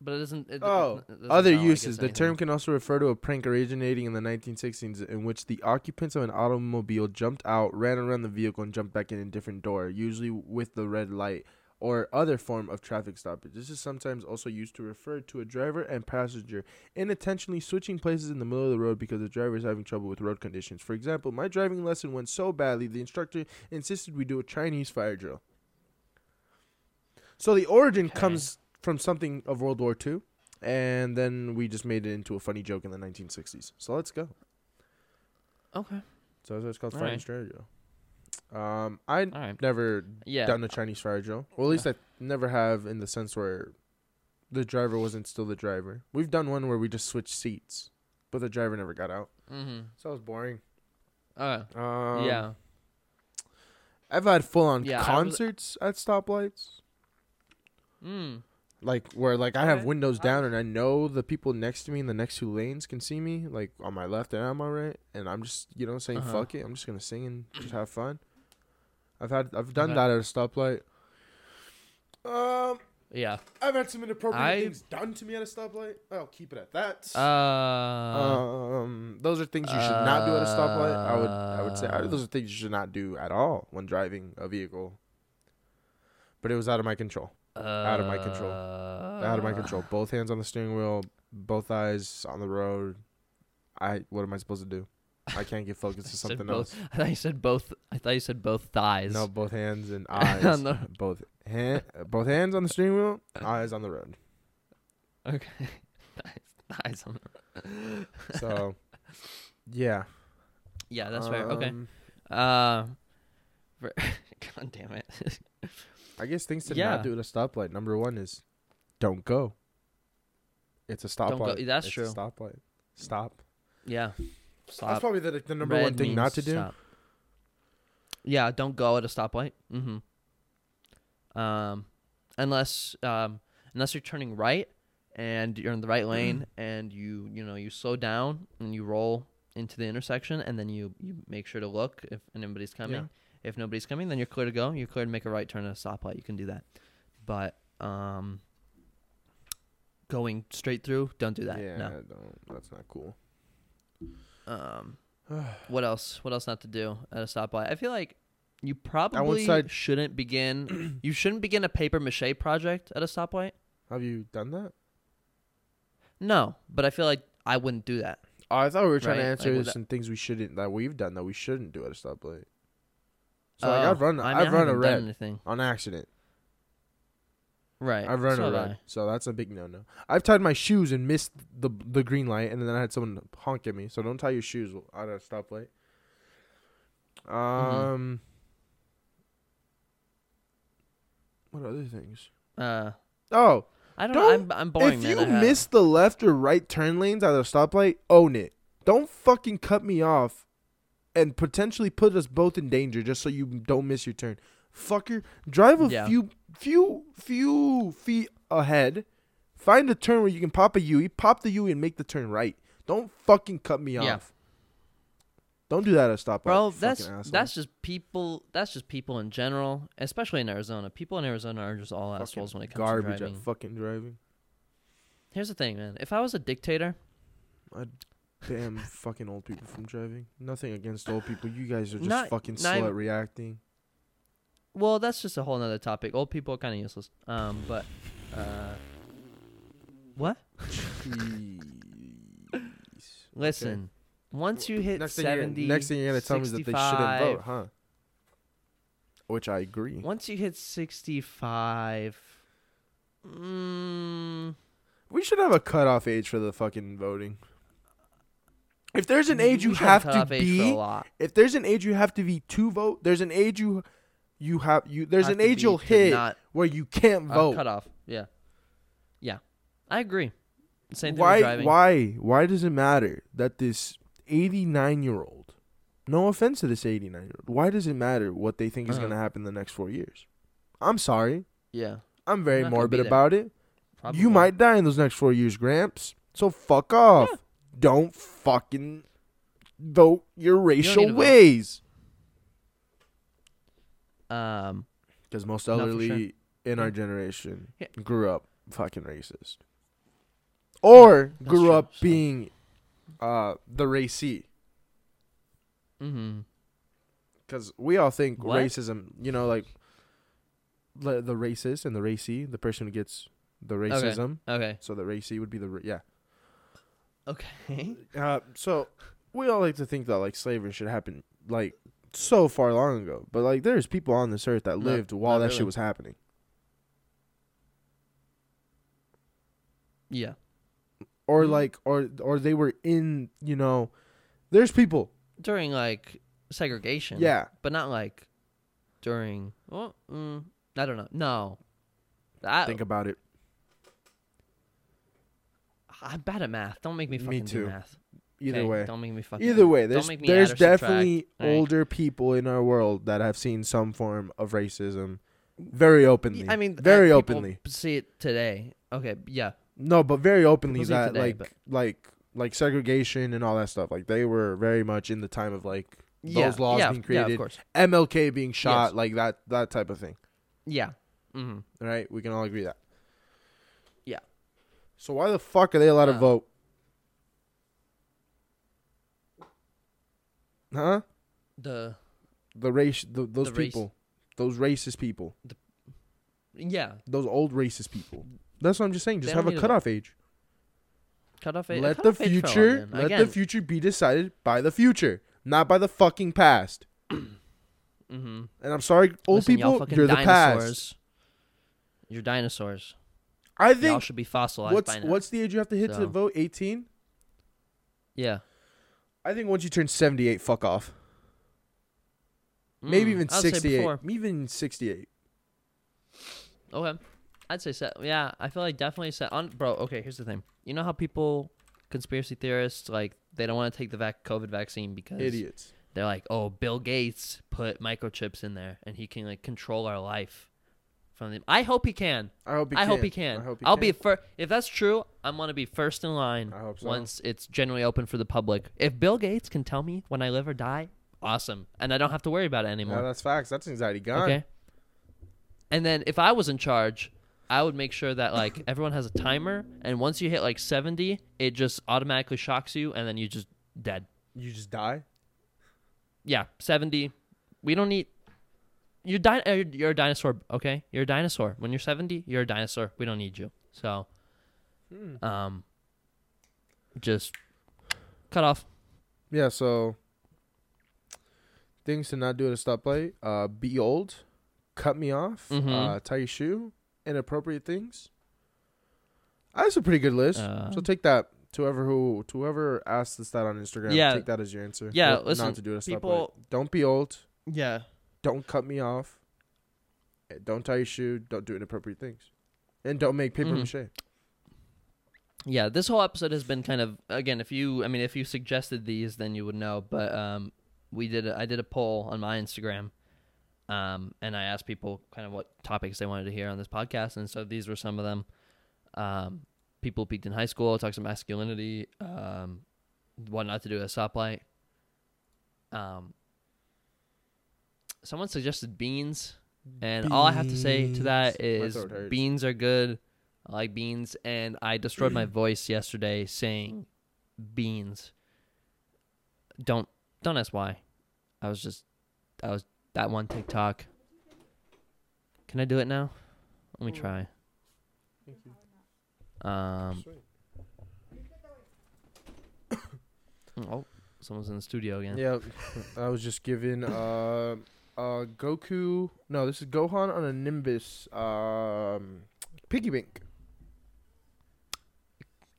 but it doesn't. It, Oh, it doesn't other like uses. the term can also refer to a prank originating in the 1960s in which the occupants of an automobile jumped out, ran around the vehicle, and jumped back in a different door, usually with the red light or other form of traffic stoppage. This is sometimes also used to refer to a driver and passenger inattentionally switching places in the middle of the road because the driver is having trouble with road conditions. For example, my driving lesson went so badly, the instructor insisted we do a Chinese fire drill. So the origin Okay. comes from something of World War II, and then we just made it into a funny joke in the 1960s. So let's go. Okay. So that's what it's called, All fire right. drill. Um, I All right. never Yeah. done a Chinese fire drill. Well, at least I never have in the sense where the driver wasn't still the driver. We've done one where we just switched seats, but the driver never got out. Mm-hmm. So it was boring. Uh, Um, yeah. I've had full on Yeah, I was- concerts at stoplights. Mm. like where like I have windows down and I know the people next to me in the next two lanes can see me like on my left and on my right and I'm just you know saying Uh-huh. fuck it I'm just gonna sing and just have fun. I've had I've done Okay. that at a stoplight. Um, Yeah. I've had some inappropriate I- things done to me at a stoplight. I'll keep it at that. Uh. um, those are things you should not do at a stoplight. I would I would say I- those are things you should not do at all when driving a vehicle. But it was out of my control. out of my control. out of my Uh. control. Both hands on the steering wheel, both eyes on the road. I what am I supposed to do? I can't get focused to something both- else. I thought you said both. I thought you said both thighs. No, both hands and eyes. both hand, both hands on the steering wheel, eyes on the road. Okay. thighs. Thighs on the. So, yeah. Yeah, that's fair. Okay. Um, Uh. God damn it. I guess things to Yeah. not do at a stoplight. Number one is don't go. It's a stoplight. that's It's true. A stoplight. Stop. yeah. That's probably the, the number Red one thing not to do. stop. Yeah, don't go at a stoplight. Mm-hmm. Um, unless um, unless you're turning right and you're in the right lane and you you know you slow down and you roll into the intersection and then you you make sure to look if anybody's coming. If nobody's coming, then you're clear to go. You're clear to make a right turn at a stoplight. You can do that. But um, going straight through, don't do that. Yeah, No. don't. That's not cool. Um, what else? What else not to do at a stoplight? I feel like you probably side- shouldn't begin. you shouldn't begin a paper mache project at a stoplight. Have you done that? No, but I feel like I wouldn't do that. Oh, I thought we were trying Right, to like answer that- some things we shouldn't that we've done that we shouldn't do at a stoplight. So like Oh, I've run I mean, have run a red anything. on accident. Right. I've run so a red, I. so that's a big no no. I've tied my shoes and missed the the green light, and then I had someone honk at me. So don't tie your shoes at a stoplight. Mm-hmm. Um, what other things? Uh, Oh, I don't, Don't- know. I'm, I'm boring, if man. you miss the left or right turn lanes at a stoplight, own it. Don't fucking cut me off and potentially put us both in danger just so you don't miss your turn. Fucker, drive a Yeah. few few few feet ahead. Find a turn where you can pop a UE, pop the UE and make the turn right. Don't fucking cut me Yeah. off. Don't do that at a stoplight. Bro, that's that's just people. That's just people in general, especially in Arizona. People in Arizona are just all Fucking assholes when it comes garbage to driving. at fucking driving. Here's the thing, man. If I was a dictator, I'd damn fucking old people from driving. Nothing against old people. You guys are just Not- fucking slow even- at reacting. Well, that's just a whole nother topic. Old people are kind of useless. Um, but uh, what? Listen, once you hit next thing, you're, seventy, next thing you're gonna tell me is that they shouldn't 65 vote, huh? Which I agree. Once you hit sixty-five, mm, We should have a cutoff age for the fucking voting. If there's an age you should have to off age for a be, lot. if there's an age you have to be to vote, there's an age you you have you there's Have an age you'll hit not- where you can't uh, vote. cut off. Yeah, yeah, I agree. Same thing why driving. why why does it matter that this 89 year old no offense to this 89 year old why does it matter what they think is Uh-huh. going to happen in the next 4 years i'm sorry Yeah, i'm very gonna morbid about it probably. you might die in those next 4 years gramps so fuck off Yeah. don't fucking vote your racial need to vote. ways Um, because most elderly sure. in our generation Yeah. grew up fucking racist or That's grew true, up so- being uh the racist. Mm-hmm. Because we all think What? racism, you know, like the, the racist and the racy, the person who gets the racism. Okay. So the racy would be the ra- yeah. Okay. Uh, so we all like to think that like slavery should happen like so far long ago, but like there's people on this earth that Not- lived while that shit was happening. Yeah. Or Mhm. like, or or they were in, you know, there's people. During like segregation. Yeah, But not like during. Well, mm, I don't know. No. I, think about it. I'm bad at math. Don't make me Me fucking too. do math. Either okay? way, Don't make me fucking. either way, don't there's make me there's add or subtract, definitely older people in our world that have seen some form of racism, very openly. I mean, very openly. See it today. Okay. Yeah. No, but very openly that today, like but- like like segregation and all that stuff. Like they were very much in the time of like Yeah. those laws yeah, being Yeah, created, of course. MLK being shot, Yes. like that that type of thing. Yeah. Mm-hmm. Right? We can all agree that. Yeah. So why the fuck are they allowed to Uh, vote? Huh? The. The race, the, those The race- people, those racist people, Yeah. those old racist people. That's what I'm just saying. Just have a cutoff age. Cut off. a- let the off age for all, future, let Again, the future be decided by the future, not by the fucking past. Mm-hmm. And I'm sorry, old Listen, y'all people, you're the dinosaurs. past. You're dinosaurs. I Y'all think should be fossilized what's what's the age you have to hit to vote? 18. yeah. I think once you turn 78, fuck off. Maybe Mm, even I would say 68. Even 68. Okay. I'd say set. Yeah, I feel like definitely set on, bro. Okay, here's the thing. You know how people, conspiracy theorists, like they don't want to take the vac- COVID vaccine because Idiots. they're like, oh, Bill Gates put microchips in there and he can like control our life from. I hope he can. I hope he I can. hope he can. I hope he I'll can. be first. If that's true, I'm gonna be first in line I hope so. once it's generally open for the public. If Bill Gates can tell me when I live or die, awesome, and I don't have to worry about it anymore. that's facts. That's anxiety gone. Okay. And then if I was in charge, I would make sure that like everyone has a timer, and once you hit like 70, it just automatically shocks you, and then you just dead. You just die? Yeah, 70. We don't need. You're, di- uh, you're a dinosaur, okay? You're a dinosaur. When you're 70, you're a dinosaur. We don't need you. So, Hmm. um, just cut off. Yeah, so things to not do at a stoplight. Uh, be old. Cut me off. Mhm. Uh, tie your shoe. Inappropriate things. That's a pretty good list. Uh, so take that to whoever who to whoever asked us that on Instagram. Yeah. take that as your answer. Yeah, What listen, not to do at a people- stoplight. Don't be old. Yeah. Don't cut me off. eh, Don't tie your shoe. Don't do inappropriate things, and don't make paper Mhm. mache. Yeah, this whole episode has been kind of again. If you, I mean, if you suggested these, then you would know. But um, we did. A, I did a poll on my Instagram, um, and I asked people kind of what topics they wanted to hear on this podcast, and so these were some of them. Um, people peaked in high school, talks about masculinity, um, what not to do at a stoplight. Um, someone suggested beans, and all I have to say to that is Beans. My is throat hurts. beans are good. I like beans, and I destroyed my voice yesterday saying beans. Don't don't ask why. I was just I was that one TikTok. Can I do it now? Let me try. Um. Oh, someone's in the studio again. Yeah, I was just given uh, uh, Goku. No, this is Gohan on a Nimbus um, piggy bank.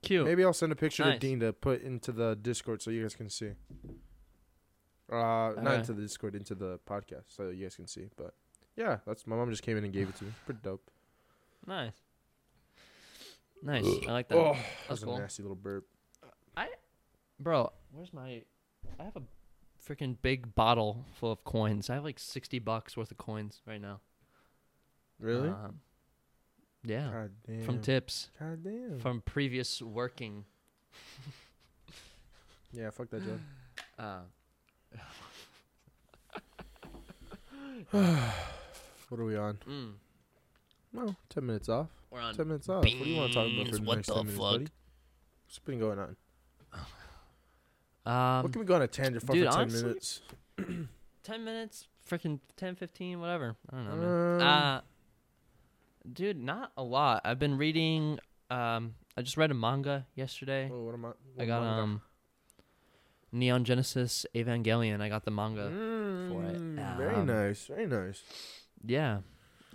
Cute. Maybe I'll send a picture to Dean to put into the Discord so you guys can see. Uh, not Okay. into the Discord, into the podcast so you guys can see. But yeah, that's my mom just came in and gave it to me. Pretty dope. Nice. Nice. I like that. Oh, That's that's a cool. nasty little burp. I, Bro, where's my? I have a freaking big bottle full of coins. I have like sixty bucks worth of coins right now. Really? Um, yeah, God damn. from tips God damn. from previous working. yeah, fuck that job. Uh, What are we on? mm, No, ten minutes off. we're on. Ten minutes off. What do you want to talk about for the what next the ten minutes, fuck? buddy? What's been going on? Um, what can we go on a tangent for dude, for ten honestly, minutes? 10 minutes, freaking 10, 15, whatever. I don't know, man. Um, Uh, dude, not a lot. I've been reading. Um, I just read a manga yesterday. Oh, what am I? I got manga? um, Neon Genesis Evangelion. I got the manga. for it. Mm, Very Um, nice. Very nice. Yeah,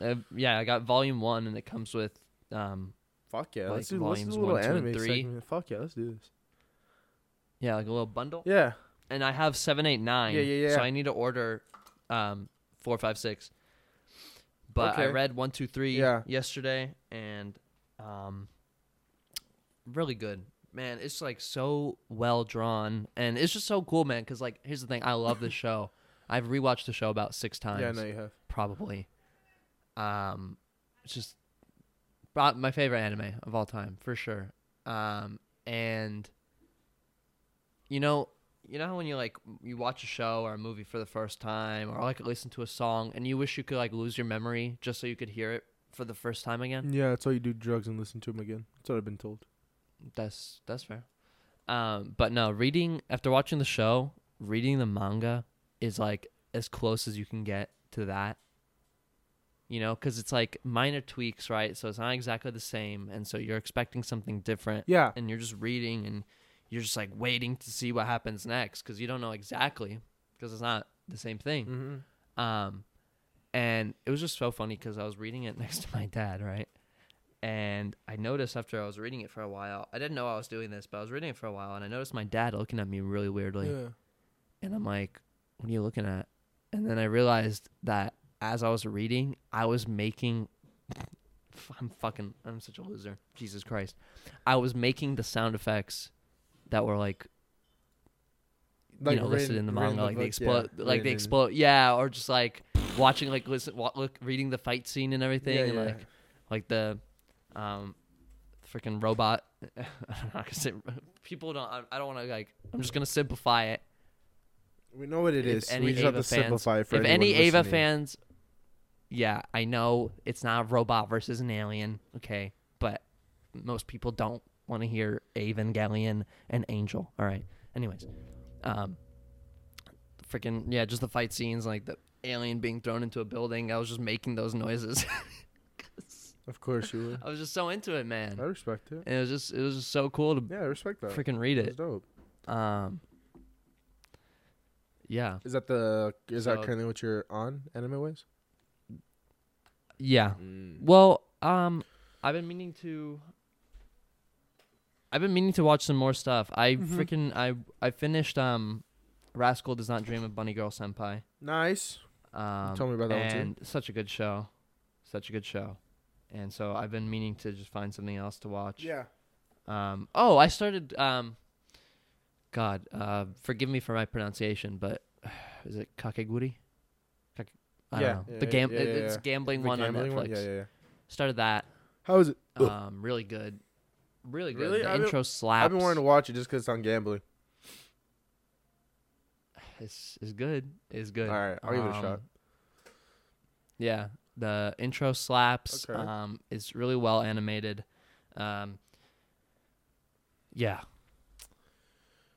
uh, yeah. I got volume one, and it comes with um, Fuck yeah. let's do let's do a little one, two, and anime three. segment. Fuck yeah. Let's do this. Yeah, like a little bundle. Yeah. And I have seven, eight, nine. Yeah, yeah, yeah. So. I need to order, um, four, five, six. But I Okay. read one, two, three Yeah. yesterday, and um, really good. Man, it's like so well drawn, and it's just so cool, man. Because like, here's the thing: I love this show. I've rewatched the show about six times. Yeah, no, you have. probably. Um, it's just my favorite anime of all time for sure. Um, and you know, you know how when you like you watch a show or a movie for the first time, or like listen to a song, and you wish you could like lose your memory just so you could hear it for the first time again. Yeah, that's why you do drugs and listen to them again. That's what I've been told. That's that's fair. Um, but no, reading after watching the show, reading the manga is like as close as you can get to that. You know, because it's like minor tweaks, right? So it's not exactly the same, and so you're expecting something different, Yeah. and you're just reading, and you're just like waiting to see what happens next because you don't know exactly because it's not the same thing. Mm-hmm. Um, and it was just so funny because I was reading it next to my dad, right? And I noticed after I was reading it for a while, I didn't know I was doing this, but I was reading it for a while, and I noticed my dad looking at me really weirdly, Yeah. and I'm like, "What are you looking at?" And then I realized that as I was reading, I was making. I'm fucking. I'm such a loser. Jesus Christ, I was making the sound effects that were like you know, listed in the manga, like they explode, like they explode, yeah, or just like watching, like listen, wa- look, reading the fight scene and everything, Yeah, and yeah. like, like the, um, freaking robot. I'm not gonna say people don't. I, I don't want to like. I'm just gonna simplify it. We know what it If is. we just have to fans- simplify it for if any anyone Eva fans, yeah, I know it's not a robot versus an alien, okay, but most people don't want to hear Evangelion and Angel. All right. Anyways, um, freaking yeah, just the fight scenes, like the alien being thrown into a building. I was just making those noises. Of course you were. I was just so into it, man. I respect it. And it was just it was just so cool to Yeah, I respect that. freaking read That's it. dope. Um, yeah, Is that the? Is that currently what you're on anime wise? yeah. Mm. Well, um, I've been meaning to. I've been meaning to watch some more stuff. I Mhm. freaking I I finished um, Rascal Does Not Dream of Bunny Girl Senpai. Nice. Um, Tell me about that one, too. such a good show, such a good show, and so I've been meaning to just find something else to watch. Yeah. Um. Oh, I started. Um. God, uh, forgive me for my pronunciation, but is it Kakeguri? Kake- I Yeah, don't know. yeah, the gam- yeah, yeah, it's gambling The one gambling on one? Netflix. Yeah, yeah, yeah. Started that. How is it? Um, really good. Really good. Really? The I've been- intro slaps. I've been wanting to watch it just because it's on gambling. It's, it's good. It's good. All right, I'll give it a Um, shot. Yeah, the intro slaps. Okay. Um, it's really well animated. Um, yeah,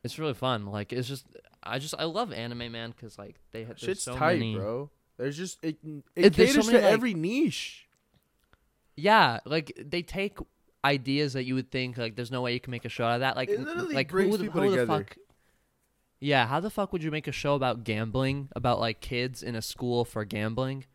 it's really fun. Like it's just, I just, I love anime, man, because like they have Shit's so tight, many. bro. There's just it. It, It- there's so caters many, to like- every niche. Yeah, like they take ideas that you would think like there's no way you can make a show out of that. Like, It literally like brings who, the- people who the fuck? Yeah, how the fuck would you make a show about gambling about like kids in a school for gambling?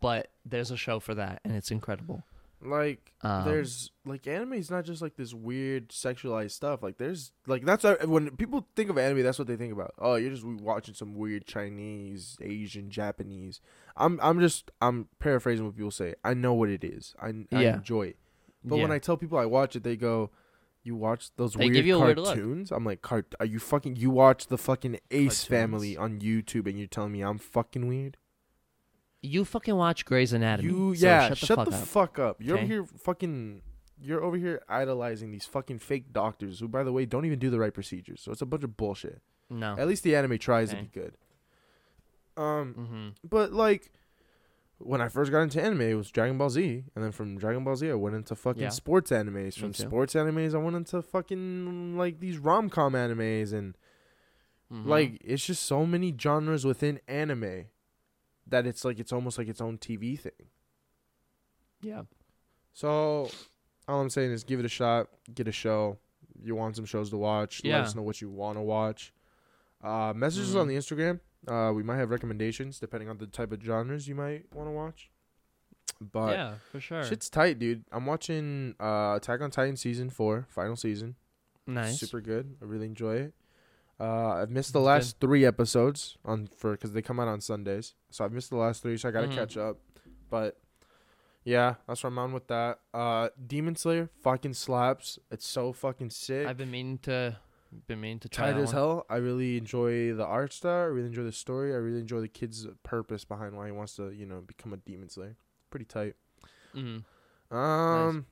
But there's a show for that, and it's incredible. Like Um, there's like anime is not just like this weird sexualized stuff. Like there's like that's when people think of anime, that's what they think about. Oh, you're just watching some weird Chinese, Asian, Japanese. I'm I'm just I'm paraphrasing what people say. I know what it is. I, I Yeah. enjoy it. But when I tell people I watch it, they go, "You watch those They weird a weird cartoons?" I'm like, "Cart? Are you fucking? You watch the fucking Ace Cartoons? Family on YouTube, and you're telling me I'm fucking weird?" You fucking watch Grey's Anatomy. You so yeah, shut the shut fuck the up. fuck up. You're okay? over here fucking. You're over here idolizing these fucking fake doctors who, by the way, don't even do the right procedures. So it's a bunch of bullshit. no. At least the anime tries Okay. to be good. Um, mm-hmm. but like, when I first got into anime, it was Dragon Ball Z, and then from Dragon Ball Z, I went into fucking Yeah. sports animes. From sports animes, I went into fucking like these rom com animes, and Mhm. like it's just so many genres within anime that it's like it's almost like its own TV thing. yeah, So all I'm saying is give it a shot, get a show. You want some shows to watch? Let us know what you want to watch. Uh, messages Mhm. on the Instagram. Uh, we might have recommendations depending on the type of genres you might want to watch. But yeah, for sure. shit's tight, dude. I'm watching uh, Attack on Titan season four, final season. nice. Super good. I really enjoy it. Uh, I've missed the last three episodes on for because they come out on Sundays, so I've missed the last three, so I gotta Mhm. catch up. But yeah, that's where I'm on with that. Uh, Demon Slayer fucking slaps. It's so fucking sick. I've been meaning to, been meaning to try Tight as one. hell. I really enjoy the art style. I really enjoy the story. I really enjoy the kid's purpose behind why he wants to, you know, become a demon slayer. Pretty tight. Mhm. Um,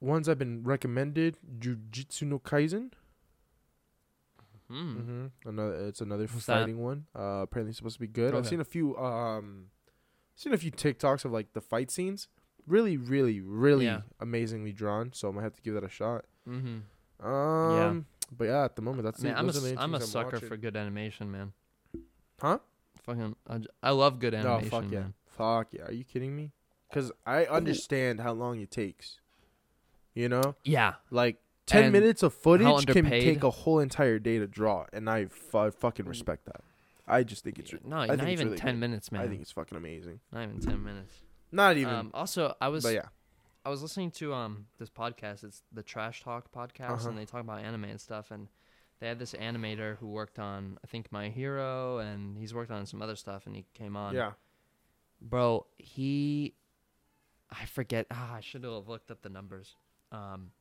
ones I've been recommended: Jujutsu no Kaisen. Mm. Mm-hmm. Another, it's another What's that? fighting one. Uh, apparently supposed to be good. I've seen a few, um, seen a few TikToks of like the fight scenes. Really, really, really Yeah. amazingly drawn. So I might have to give that a shot. Mm-hmm. Um, yeah. but yeah, at the moment that's Man, it. I'm a, Those are the s- I'm a sucker watching. for good animation, man. Huh? Fucking, I, j- I love good No, animation, fuck yeah, man. fuck yeah. Are you kidding me? Because I understand how long it takes. You know, Yeah, like ten And minutes of footage can take a whole entire day to draw, and I fucking respect that. I just think it's. no, I not even really ten good. minutes, man. I think it's fucking amazing. not even ten minutes. Not even. Um, also, I was but yeah. I was listening to um this podcast. It's the Trash Talk podcast, Uh-huh. and they talk about anime and stuff. And they had this animator who worked on I think My Hero, and he's worked on some other stuff. And he came on. Yeah. bro. He, I forget. Ah, I should have looked up the numbers. Um,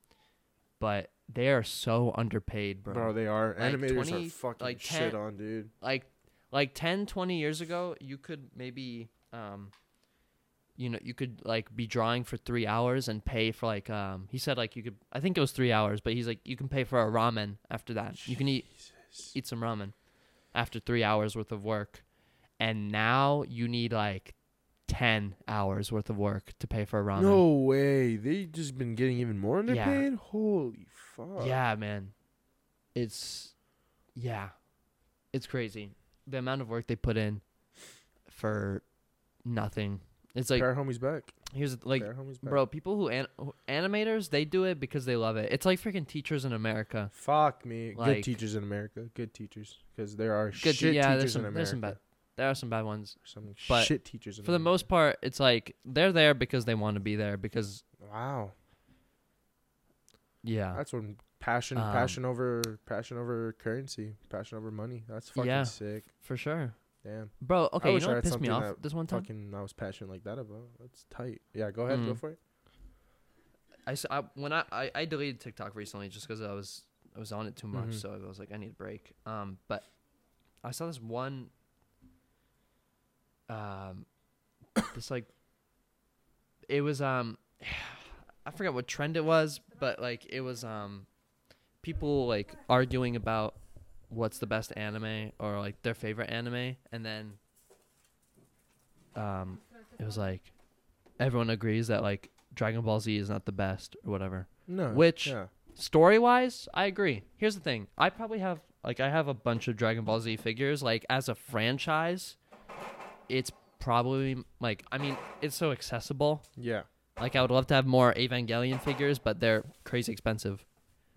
but they are so underpaid, bro. Bro, they are. Like Animators 20 are fucking like shit on, dude. like like 10 20 years ago you could maybe um you know you could like be drawing for three hours and pay for like um he said like you could i think it was three hours but he's like you can pay for a ramen after that you can eat eat some ramen after three hours worth of work and now you need like 10 hours worth of work to pay for a ramen No way. They just been getting even more Yeah. underpaid? Holy fuck. yeah man it's yeah it's crazy the amount of work they put in for nothing it's like Pair homies back. here's like homies back. bro people who, an- who animators they do it because they love it it's like freaking teachers in america Fuck me. Like- Good teachers in America. Good teachers. Because there are Good shit yeah, there's teachers some- in America. there's some bad- there are some bad ones Some but shit teachers in America. for the most part it's like they're there because they want to be there because Wow. yeah That's when passion Um, passion over passion over currency. Passion over money. That's fucking Yeah. sick. for sure Damn. bro okay you know what pissed me off this one time Fucking I was passionate like that about. That's tight. Yeah, go ahead, go Mm. for it. I, I- when I, I I deleted TikTok recently just because I was I was on it too much, Mhm. so I was like I need a break. Um, but I saw this one. Um, this like, it was um, I forgot what trend it was, but like it was um, people like arguing about what's the best anime or like their favorite anime, and then um, it was like everyone agrees that like Dragon Ball Z is not the best or whatever. No. Which- Yeah. Story wise, I agree. Here's the thing: I probably have like I have a bunch of Dragon Ball Z figures. Like as a franchise, it's probably like I mean it's so accessible. Yeah. Like I would love to have more Evangelion figures, but they're crazy expensive.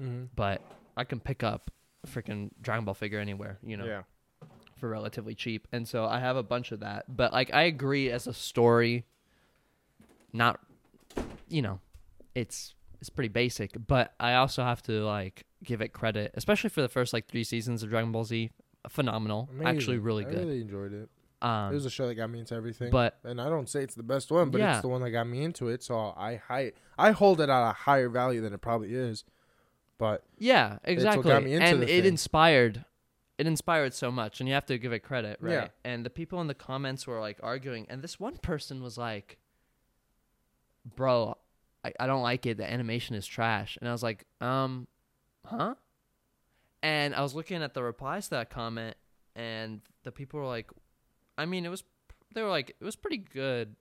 Mm-hmm. But I can pick up freaking Dragon Ball figure anywhere, you know, Yeah. for relatively cheap. And so I have a bunch of that. But like I agree as a story, not you know, it's it's pretty basic. But I also have to like give it credit, especially for the first like three seasons of Dragon Ball Z. Phenomenal, actually Amazing. really I good. really enjoyed it. um, it was a show that got me into everything. but and I don't say it's the best one, but Yeah. it's the one that got me into it. So I high, I hold it at a higher value than it probably is. But yeah, exactly. got me into and it thing. inspired, it inspired so much, and you have to give it credit, right? Yeah. And the people in the comments were like arguing, and this one person was like, "Bro, I, I don't like it. The animation is trash." And I was like, "Um, huh?" And I was looking at the replies to that comment, and the people were like, "I mean, it was they were like it was pretty good.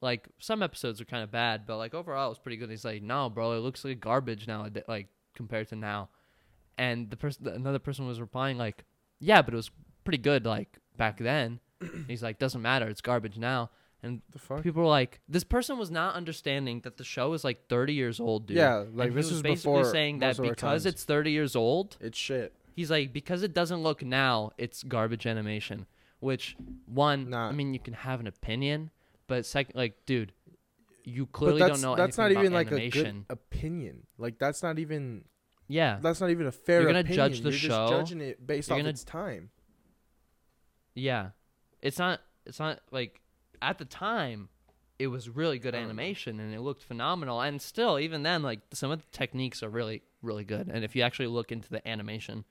Like some episodes are kind of bad, but like overall it was pretty good. And He's like, no, bro, it looks like garbage now, like compared to now. And the person, another person was replying like, yeah, but it was pretty good like back then. He's like, doesn't matter, it's garbage now. And The fuck? people were like, this person was not understanding that the show is like 30 years old, dude. Yeah, like this is basically saying that most of our because it's 30 years old, it's shit. he's like because it doesn't look now it's garbage animation which one Nah. i mean you can have an opinion but second like dude you But clearly that's don't know that's not even like animation a good opinion. Like that's not even yeah that's not even a fair. You're gonna opinion. judge the You're show. Just judging it based You're off gonna- its time. yeah it's not it's not like at the time it was really good animation and it looked phenomenal and still even then like some of the techniques are really really good and if you actually look into the animation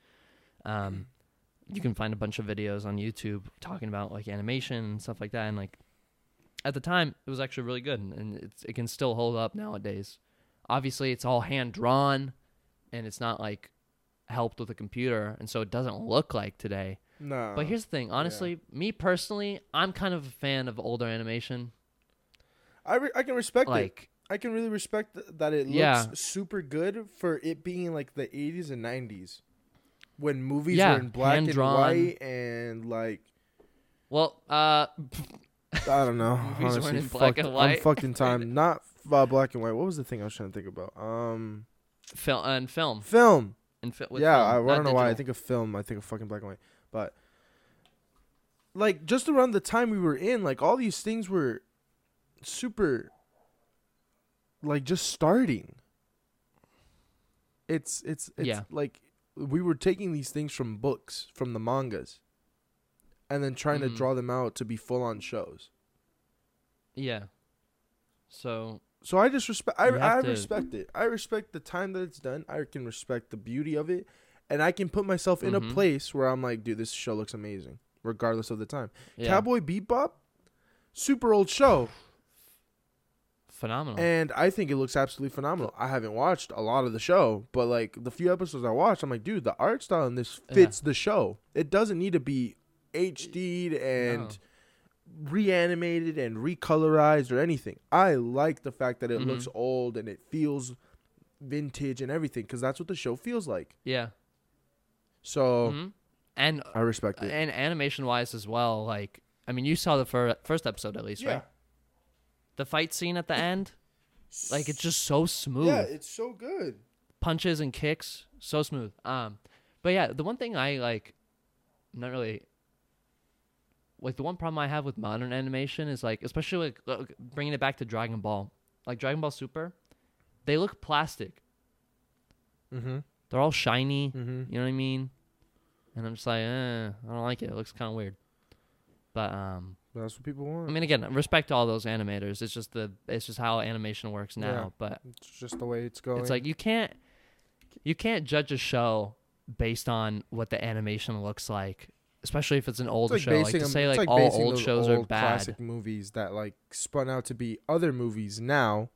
um you can find a bunch of videos on youtube talking about like animation and stuff like that and like at the time it was actually really good and, it can still hold up nowadays obviously it's all hand drawn and it's not like helped with a computer and so it doesn't look like today No. but here's the thing honestly me personally i'm kind of a fan of older animation I re- I can respect it. like I can really respect th- that it looks Yeah. super good for it being like the 80s and 90s when movies Yeah, were in black and white and like well uh I don't know. Movies honestly, in black and white. I'm fucked in time. Not uh, black and white. What was the thing I was trying to think about? Um, film and film film. and fi- yeah, film, I, I don't know why I think of film. I think of fucking black and white. But like just around the time we were in, like all these things were super like just starting. It's it's it's Yeah. like we were taking these things from books, from the mangas, and then trying to Mhm. draw them out to be full on shows. yeah so So I just respect. I, I to- respect it. I respect the time that it's done. I can respect the beauty of it, and I can put myself in a Mhm. place where I'm like, dude, this show looks amazing, regardless of the time. yeah Cowboy Bebop, super old show, phenomenal and I think it looks absolutely phenomenal. I haven't watched a lot of the show, but like the few episodes I watched, I'm like, dude, the art style in this Yeah. fits the show. It doesn't need to be HD'd and. No. reanimated and recolorized or anything. I like the fact that it Mhm. looks old and it feels vintage and everything because that's what the show feels like. yeah So Mhm. and I respect it. and animation wise as well like i mean you saw the fir- first episode at least yeah, right the fight scene at the end like it's just so smooth yeah, it's so good. punches and kicks so smooth um but yeah the one thing i like not really like the one problem i have with modern animation is like especially like look, bringing it back to dragon ball like dragon ball super they look plastic Mm-hmm. they're all shiny Mm-hmm. you know what i mean and i'm just like eh, i don't like it it looks kind of weird but um That's what people want. i mean again respect to all those animators it's just the it's just how animation works now Yeah. but it's just the way it's going. It's like you can't you can't judge a show based on what the animation looks like, especially if it's an old It's show. Like to them- say it's like, all old shows are bad. Classic movies that like spun out to be other movies now,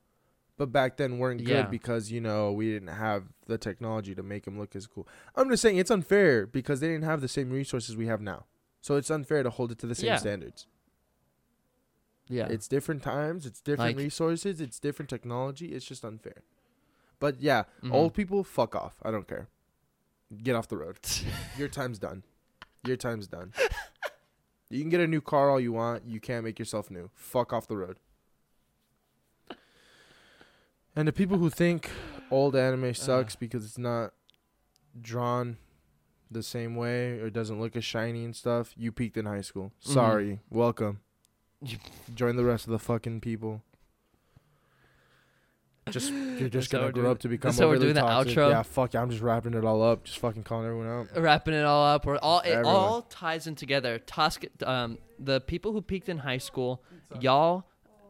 but back then weren't good Yeah. because you know we didn't have the technology to make them look as cool. I'm just saying it's unfair because they didn't have the same resources we have now, so it's unfair to hold it to the same Yeah. standards. Yeah. It's different times, it's different Like- resources, it's different technology. It's just unfair. But yeah, Mhm. old people, fuck off. I don't care. Get off the road. Your time's done. Your time's done. you can get a new car all you want. You can't make yourself new. Fuck off the road. And the people who think old anime sucks because it's not drawn the same way or doesn't look as shiny and stuff, you peaked in high school. Mhm. Sorry. Welcome. Join the rest of the fucking people. Just you're just That's how gonna we're grow doing- up to become that's how we're overly doing the toxic. outro? Yeah, fuck. yeah, I'm just wrapping it all up. Just fucking calling everyone out. Wrapping it all up, or all it Everyone. all ties in together. Tusk, um, the people who peaked in high school, y'all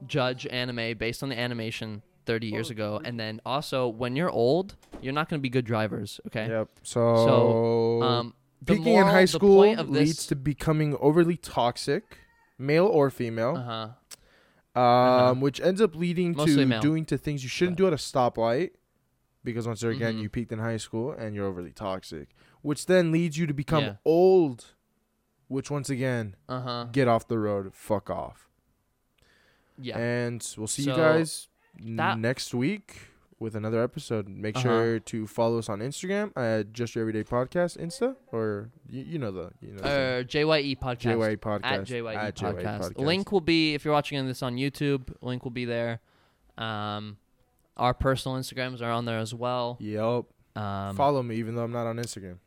judge anime based on the animation 30 years ago, and then also when you're old, you're not going to be good drivers. Okay. Yep. So, Um, the peaking in moral- high the school point of this, leads to becoming overly toxic, male or female. uh huh. Um, Uh-huh. which ends up leading Mostly to male. doing to things you shouldn't do at a stoplight, because once again Mhm. you peaked in high school and you're overly toxic, which then leads you to become Yeah. old which once again, Uh huh. get off the road, fuck off. Yeah. And we'll see you guys that- next week with another episode. Make Uh-huh. sure to follow us on Instagram at Just Your Everyday Podcast Insta, or you, you know the you know Uh, JYE podcast. JYE Podcast at JYE at JYE podcast. Podcast. Link will be if you're watching this on YouTube. Link will be there. Um, our personal Instagrams are on there as well. Yep. Um, follow me, even though I'm not on Instagram.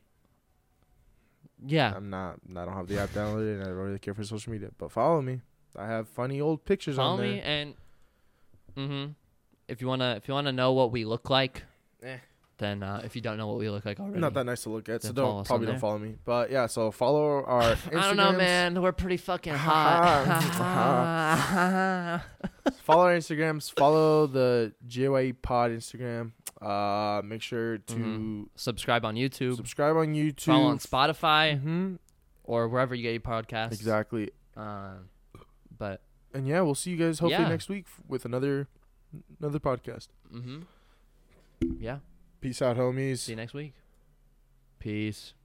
yeah. I'm not. I don't have the app downloaded, and I don't really care for social media. But follow me. I have funny old pictures Follow on there. Follow me and mm-hmm. If you wanna if you wanna know what we look like, Eh. then uh, if you don't know what we look like already, Not that nice to look at, so don't probably don't follow me. But yeah, so follow our. Instagrams. I don't know, man. We're pretty fucking hot. follow our Instagrams. Follow the JYE Pod Instagram. Uh, make sure to Mhm. Subscribe on YouTube. subscribe on YouTube. Follow on Spotify hmm or wherever you get your podcasts. Exactly. Um, but And yeah, we'll see you guys hopefully Yeah. next week with another another podcast. mm-hmm. yeah. Peace out, homies. See you next week. Peace.